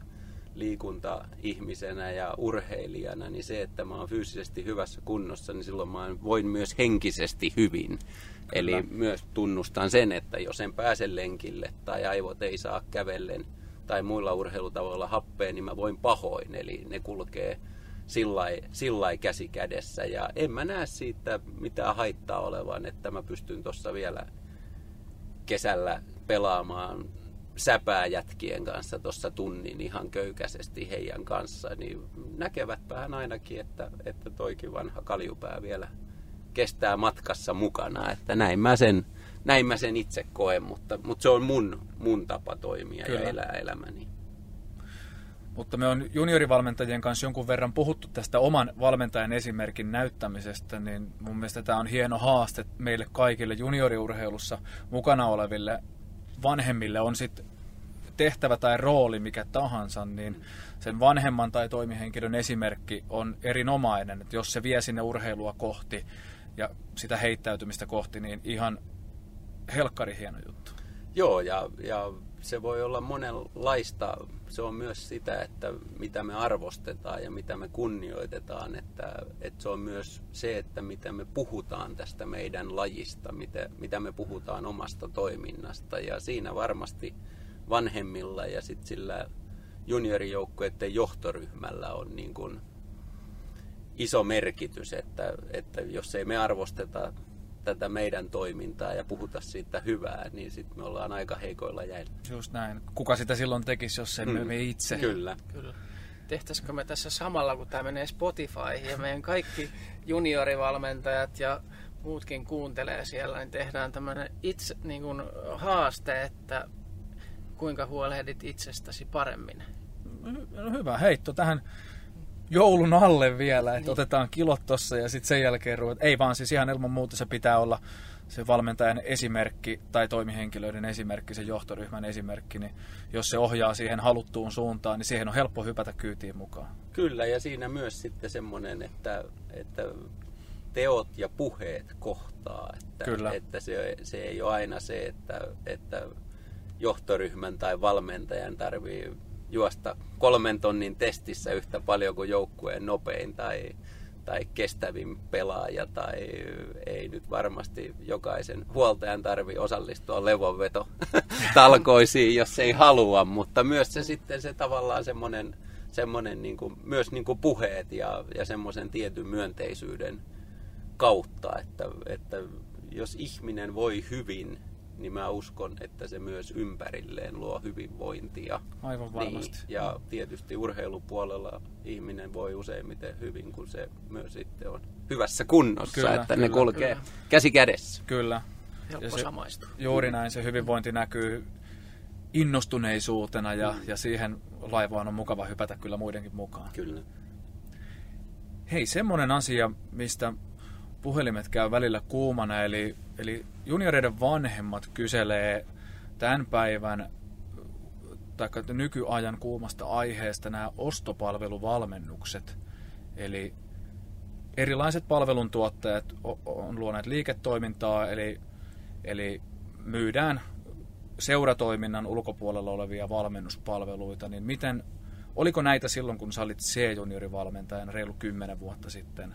liikunta-ihmisenä ja urheilijana, niin se, että mä oon fyysisesti hyvässä kunnossa, niin silloin mä voin myös henkisesti hyvin. Kyllä. Eli myös tunnustan sen, että jos en pääse lenkille tai aivot ei saa kävellen tai muilla urheilutavoilla happeen, niin mä voin pahoin. Eli ne kulkee sillä käsi kädessä. Ja en mä näe siitä mitään haittaa olevan, että mä pystyn tuossa vielä kesällä pelaamaan säpääjätkien kanssa tuossa tunnin ihan köykäisesti heidän kanssa, niin näkevätpähän ainakin, että, että toikin vanha kaljupää vielä kestää matkassa mukana. Että näin mä sen, näin mä sen itse koen, mutta, mutta se on mun, mun tapa toimia Kyllä. ja elää elämäni. Mutta me on juniorivalmentajien kanssa jonkun verran puhuttu tästä oman valmentajan esimerkin näyttämisestä, niin mun mielestä tämä on hieno haaste meille kaikille junioriurheilussa mukana oleville vanhemmille on sitten tehtävä tai rooli mikä tahansa, niin sen vanhemman tai toimihenkilön esimerkki on erinomainen. Että jos se vie sinne urheilua kohti ja sitä heittäytymistä kohti, niin ihan helkkari hieno juttu. Joo, ja, ja se voi olla monenlaista. Se on myös sitä, että mitä me arvostetaan ja mitä me kunnioitetaan. Että, että se on myös se, että mitä me puhutaan tästä meidän lajista, mitä, mitä me puhutaan omasta toiminnasta. Ja siinä varmasti vanhemmilla ja sitten sillä juniorijoukkueiden johtoryhmällä on niin kuin iso merkitys, että, että jos ei me arvosteta tätä meidän toimintaa ja puhuta siitä hyvää, niin sitten me ollaan aika heikoilla jäillä. Just näin. Kuka sitä silloin tekisi, jos emme mm. me itse? Kyllä. Kyllä. Tehtäisikö me tässä samalla, kun tämä menee Spotify ja meidän kaikki juniorivalmentajat ja muutkin kuuntelee siellä, niin tehdään tämmöinen itse niin kuin haaste, että kuinka huolehdit itsestäsi paremmin? No hyvä heitto tähän joulun alle vielä, että niin. otetaan kilot tossa ja sitten sen jälkeen ruvet. Ei vaan siis ihan ilman muuta se pitää olla se valmentajan esimerkki tai toimihenkilöiden esimerkki, se johtoryhmän esimerkki, niin jos se ohjaa siihen haluttuun suuntaan, niin siihen on helppo hypätä kyytiin mukaan. Kyllä, ja siinä myös sitten semmoinen, että, että teot ja puheet kohtaa. Että, Kyllä. että se, se ei ole aina se, että, että johtoryhmän tai valmentajan tarvii juosta kolmen tonnin testissä yhtä paljon kuin joukkueen nopein tai, tai kestävin pelaaja tai ei nyt varmasti jokaisen huoltajan tarvi osallistua levonveto talkoisiin, jos ei halua, mutta myös se sitten se tavallaan semmoinen, semmoinen niin kuin, myös niin kuin puheet ja, ja semmoisen tietyn myönteisyyden kautta, että, että jos ihminen voi hyvin, niin mä uskon, että se myös ympärilleen luo hyvinvointia. Aivan varmasti. Niin, ja tietysti urheilupuolella ihminen voi useimmiten hyvin, kun se myös sitten on hyvässä kunnossa, kyllä, että kyllä, ne kulkee kyllä. käsi kädessä. Kyllä. Helppo se, samaistua. Juuri näin, se hyvinvointi näkyy innostuneisuutena ja, mm. ja siihen laivaan on mukava hypätä kyllä muidenkin mukaan. Kyllä. Hei, semmoinen asia, mistä puhelimet käy välillä kuumana, eli, eli junioreiden vanhemmat kyselee tämän päivän tai nykyajan kuumasta aiheesta nämä ostopalveluvalmennukset. Eli erilaiset palveluntuottajat on luoneet liiketoimintaa, eli, eli myydään seuratoiminnan ulkopuolella olevia valmennuspalveluita, niin miten Oliko näitä silloin, kun sä olit C-juniorivalmentajana reilu 10 vuotta sitten?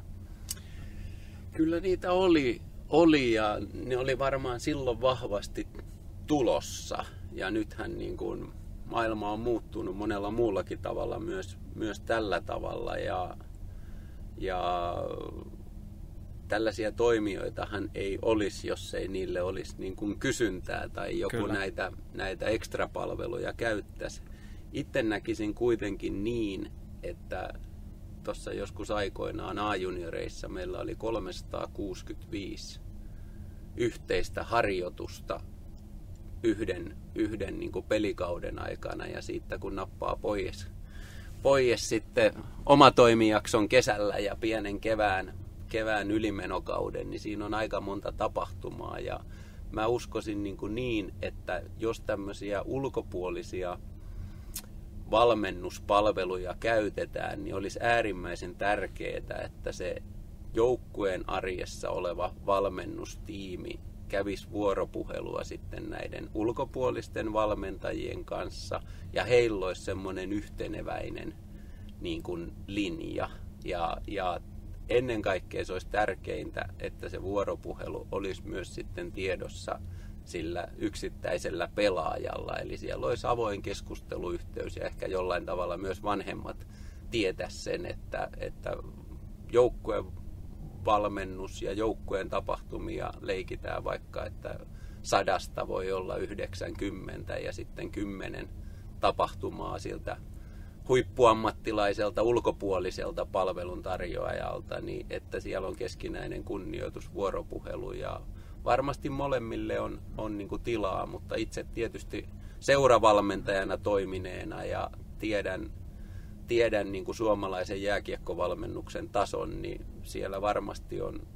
Kyllä niitä oli, oli ja ne oli varmaan silloin vahvasti tulossa. Ja nythän niin kuin maailma on muuttunut monella muullakin tavalla, myös, myös tällä tavalla. Ja, ja tällaisia toimijoitahan ei olisi, jos ei niille olisi niin kuin kysyntää tai joku Kyllä. näitä, näitä ekstrapalveluja käyttäisi. Itse näkisin kuitenkin niin, että tuossa joskus aikoinaan A-junioreissa meillä oli 365 yhteistä harjoitusta yhden, yhden niin kuin pelikauden aikana ja siitä kun nappaa pois, pois sitten oma toimijakson kesällä ja pienen kevään, kevään ylimenokauden, niin siinä on aika monta tapahtumaa ja mä uskoisin niin, kuin niin että jos tämmöisiä ulkopuolisia valmennuspalveluja käytetään, niin olisi äärimmäisen tärkeää, että se joukkueen arjessa oleva valmennustiimi kävisi vuoropuhelua sitten näiden ulkopuolisten valmentajien kanssa ja heillä olisi semmoinen yhteneväinen niin kuin linja. Ja, ja ennen kaikkea se olisi tärkeintä, että se vuoropuhelu olisi myös sitten tiedossa sillä yksittäisellä pelaajalla. Eli siellä olisi avoin keskusteluyhteys ja ehkä jollain tavalla myös vanhemmat tietä sen, että, että joukkueen valmennus ja joukkueen tapahtumia leikitään vaikka, että sadasta voi olla 90 ja sitten kymmenen tapahtumaa siltä huippuammattilaiselta ulkopuoliselta palveluntarjoajalta, niin että siellä on keskinäinen kunnioitus, vuoropuhelu ja varmasti molemmille on, on niin kuin tilaa, mutta itse tietysti seuravalmentajana toimineena ja tiedän, tiedän niin kuin suomalaisen jääkiekkovalmennuksen tason, niin siellä varmasti on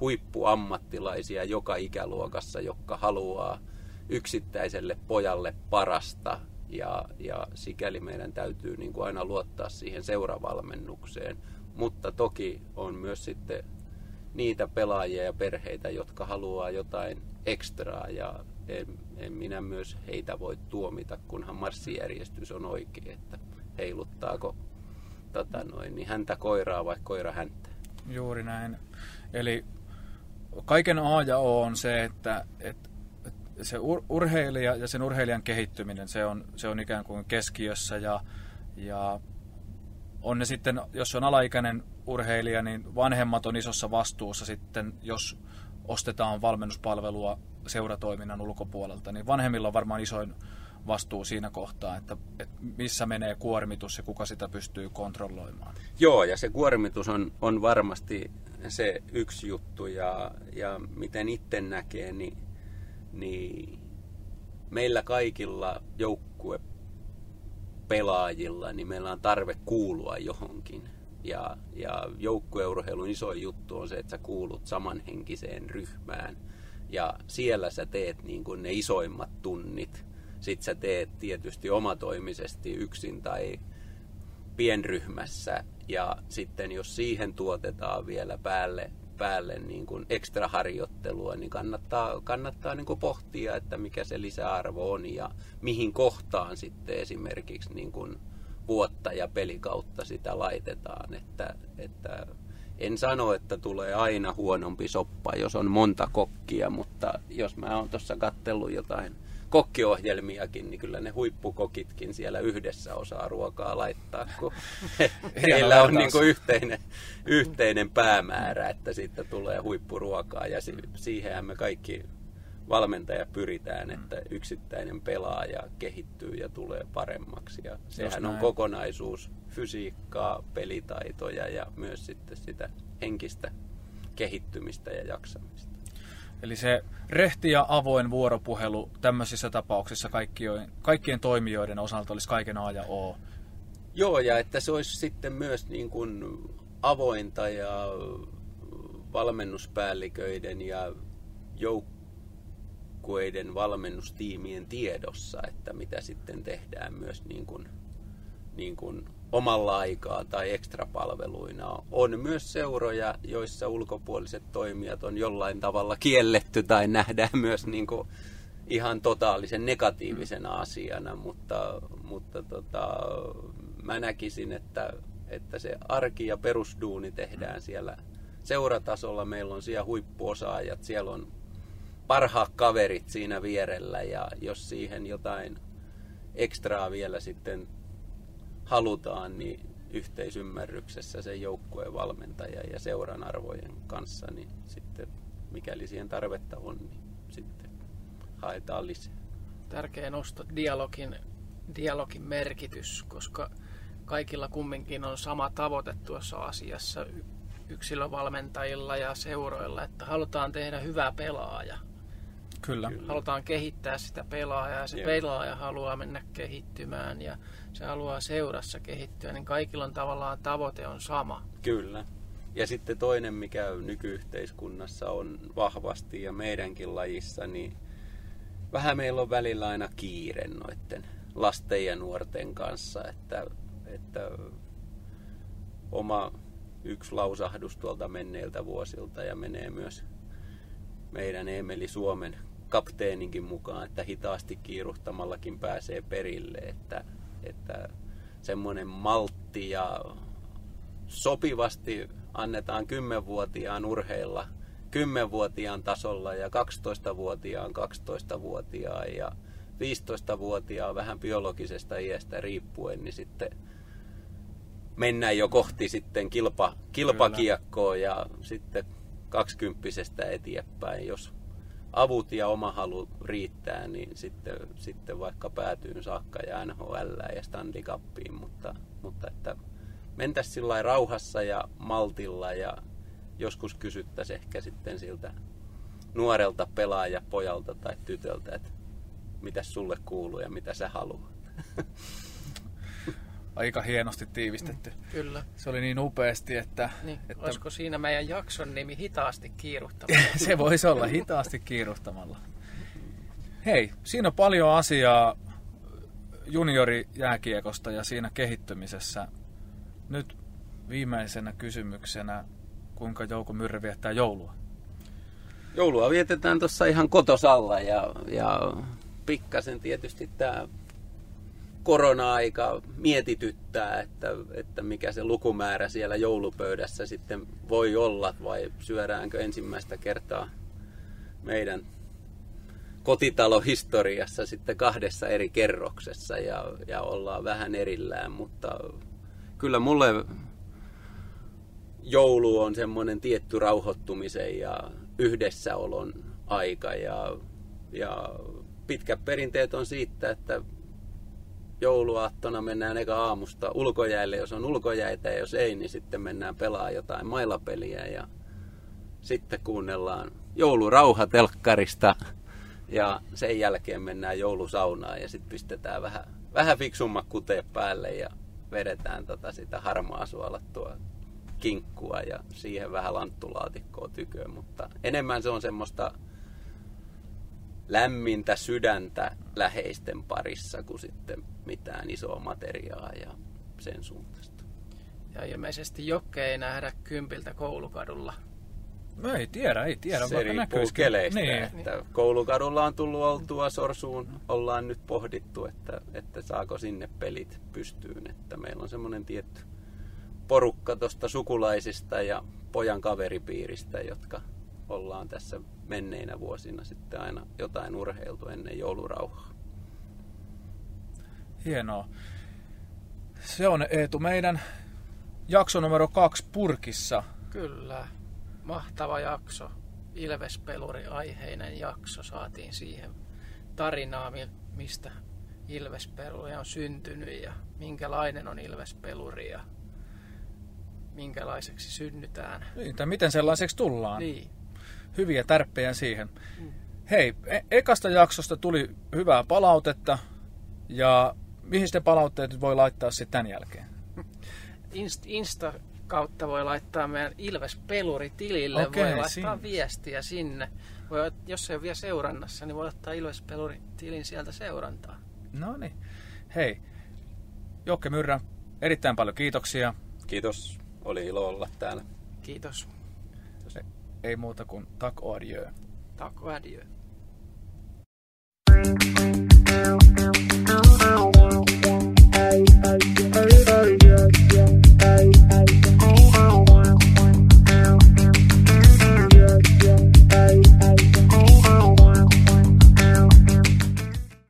huippuammattilaisia joka ikäluokassa, jotka haluaa yksittäiselle pojalle parasta ja, ja sikäli meidän täytyy niin kuin aina luottaa siihen seuravalmennukseen. Mutta toki on myös sitten niitä pelaajia ja perheitä, jotka haluaa jotain ekstraa ja en, en minä myös heitä voi tuomita, kunhan marssijärjestys on oikein, että heiluttaako tota noin, niin häntä koiraa vai koira häntä. Juuri näin. Eli kaiken A ja O on se, että, että se ur- urheilija ja sen urheilijan kehittyminen, se on, se on ikään kuin keskiössä ja, ja on ne sitten, jos on alaikäinen urheilija, niin vanhemmat on isossa vastuussa sitten, jos ostetaan valmennuspalvelua seuratoiminnan ulkopuolelta, niin vanhemmilla on varmaan isoin vastuu siinä kohtaa, että, että missä menee kuormitus ja kuka sitä pystyy kontrolloimaan. Joo, ja se kuormitus on, on varmasti se yksi juttu, ja, ja miten itse näkee, niin, niin meillä kaikilla joukkue pelaajilla, niin meillä on tarve kuulua johonkin. Ja, ja joukkueurheilun iso juttu on se, että sä kuulut samanhenkiseen ryhmään. Ja siellä sä teet niin kuin ne isoimmat tunnit. Sitten sä teet tietysti omatoimisesti yksin tai pienryhmässä. Ja sitten jos siihen tuotetaan vielä päälle päälle niin kuin ekstra harjoittelua, niin kannattaa, kannattaa niin kuin pohtia, että mikä se lisäarvo on ja mihin kohtaan sitten esimerkiksi niin kuin vuotta ja pelikautta sitä laitetaan. Että, että en sano, että tulee aina huonompi soppa, jos on monta kokkia, mutta jos mä oon tuossa kattellut jotain kokkiohjelmiakin, niin kyllä ne huippukokitkin siellä yhdessä osaa ruokaa laittaa, kun heillä on niin kuin yhteinen, yhteinen päämäärä, että siitä tulee huippuruokaa ja siihen me kaikki valmentaja pyritään, että yksittäinen pelaaja kehittyy ja tulee paremmaksi. Ja sehän on kokonaisuus fysiikkaa, pelitaitoja ja myös sitten sitä henkistä kehittymistä ja jaksamista. Eli se rehti ja avoin vuoropuhelu tämmöisissä tapauksissa kaikkien, kaikkien toimijoiden osalta olisi kaiken A ja O. Joo, ja että se olisi sitten myös niin kuin avointa ja valmennuspäälliköiden ja joukkueiden valmennustiimien tiedossa, että mitä sitten tehdään myös niin kuin, niin kuin omalla aikaa tai ekstrapalveluina. On myös seuroja, joissa ulkopuoliset toimijat on jollain tavalla kielletty tai nähdään myös niin kuin ihan totaalisen negatiivisena asiana, mutta, mutta tota, mä näkisin, että, että se arki ja perusduuni tehdään siellä seuratasolla. Meillä on siellä huippuosaajat, siellä on parhaat kaverit siinä vierellä ja jos siihen jotain ekstraa vielä sitten halutaan, niin yhteisymmärryksessä sen joukkueen valmentaja ja seuran arvojen kanssa, niin sitten mikäli siihen tarvetta on, niin sitten haetaan lisää. Tärkeä nosto, dialogin, dialogin merkitys, koska kaikilla kumminkin on sama tavoite tuossa asiassa yksilövalmentajilla ja seuroilla, että halutaan tehdä hyvä pelaaja. Kyllä. Kyllä. Halutaan kehittää sitä pelaajaa ja se Joo. pelaaja haluaa mennä kehittymään ja se haluaa seurassa kehittyä, niin kaikilla on tavallaan tavoite on sama. Kyllä. Ja sitten toinen, mikä nykyyhteiskunnassa on vahvasti ja meidänkin lajissa, niin vähän meillä on välillä aina kiire noiden lasten ja nuorten kanssa, että, että oma yksi lausahdus tuolta menneiltä vuosilta ja menee myös meidän Emeli Suomen kapteeninkin mukaan, että hitaasti kiiruhtamallakin pääsee perille, että, että semmoinen maltti ja sopivasti annetaan 10-vuotiaan urheilla 10-vuotiaan tasolla ja 12-vuotiaan 12-vuotiaan ja 15-vuotiaan vähän biologisesta iästä riippuen, niin sitten mennään jo kohti sitten kilpa, kilpakiekkoa ja sitten kaksikymppisestä eteenpäin, jos avut ja oma halu riittää, niin sitten, sitten vaikka päätyyn saakka ja NHL ja Stanley Cupiin, mutta, mutta että mentäisiin sillä rauhassa ja maltilla ja joskus kysyttäisiin ehkä sitten siltä nuorelta pelaajapojalta tai tytöltä, että mitä sulle kuuluu ja mitä sä haluat. Aika hienosti tiivistetty. Mm, kyllä. Se oli niin upeasti, että... Niin. että... Olisiko siinä meidän jakson nimi Hitaasti kiiruhtamalla? se voisi olla Hitaasti kiiruhtamalla. Hei, siinä on paljon asiaa juniorijääkiekosta ja siinä kehittymisessä. Nyt viimeisenä kysymyksenä, kuinka Jouko Myrrä viettää joulua? Joulua vietetään tuossa ihan kotosalla ja, ja pikkasen tietysti tämä korona-aika mietityttää, että, että mikä se lukumäärä siellä joulupöydässä sitten voi olla vai syödäänkö ensimmäistä kertaa meidän kotitalohistoriassa sitten kahdessa eri kerroksessa ja, ja ollaan vähän erillään, mutta kyllä mulle joulu on semmoinen tietty rauhoittumisen ja yhdessäolon aika ja, ja pitkät perinteet on siitä, että jouluaattona mennään eka aamusta ulkojäille, jos on ulkojäitä ja jos ei, niin sitten mennään pelaa jotain mailapeliä ja sitten kuunnellaan joulurauha telkkarista ja sen jälkeen mennään joulusaunaan ja sitten pistetään vähän, vähän fiksummat kuteet päälle ja vedetään tota sitä harmaa suolattua kinkkua ja siihen vähän lanttulaatikkoa tyköön, mutta enemmän se on semmoista lämmintä sydäntä läheisten parissa kuin sitten mitään isoa materiaa ja sen suuntaista. Ja ilmeisesti Jokke ei nähdä kympiltä koulukadulla. No ei tiedä, ei tiedä. Se riippuu keleistä. Niin. Että koulukadulla on tullut oltua Sorsuun. Ollaan nyt pohdittu, että, että saako sinne pelit pystyyn. Että meillä on semmoinen tietty porukka tuosta sukulaisista ja pojan kaveripiiristä, jotka ollaan tässä menneinä vuosina sitten aina jotain urheiltu ennen joulurauhaa. Hienoa. Se on Eetu meidän jakso numero kaksi purkissa. Kyllä. Mahtava jakso. Ilvespeluri aiheinen jakso. Saatiin siihen tarinaa, mistä Ilvespeluri on syntynyt ja minkälainen on Ilvespeluri ja minkälaiseksi synnytään. Niin, tai miten sellaiseksi tullaan. Niin hyviä tärppejä siihen. Mm. Hei, e- ekasta jaksosta tuli hyvää palautetta ja mihin sitten palautteet voi laittaa sitten tämän jälkeen? Inst- Insta kautta voi laittaa meidän Ilves Peluri-tilille, okay, voi laittaa siinä. viestiä sinne. Voi, jos ei ole vielä seurannassa, niin voi ottaa Ilves Peluri-tilin sieltä seurantaa. No niin. Hei, Jokke Myrrä, erittäin paljon kiitoksia. Kiitos, oli ilo olla täällä. Kiitos ei muuta kuin tack och adjö. Tack och adjö. Hey, hey, hey, hey, hey, hey, hey.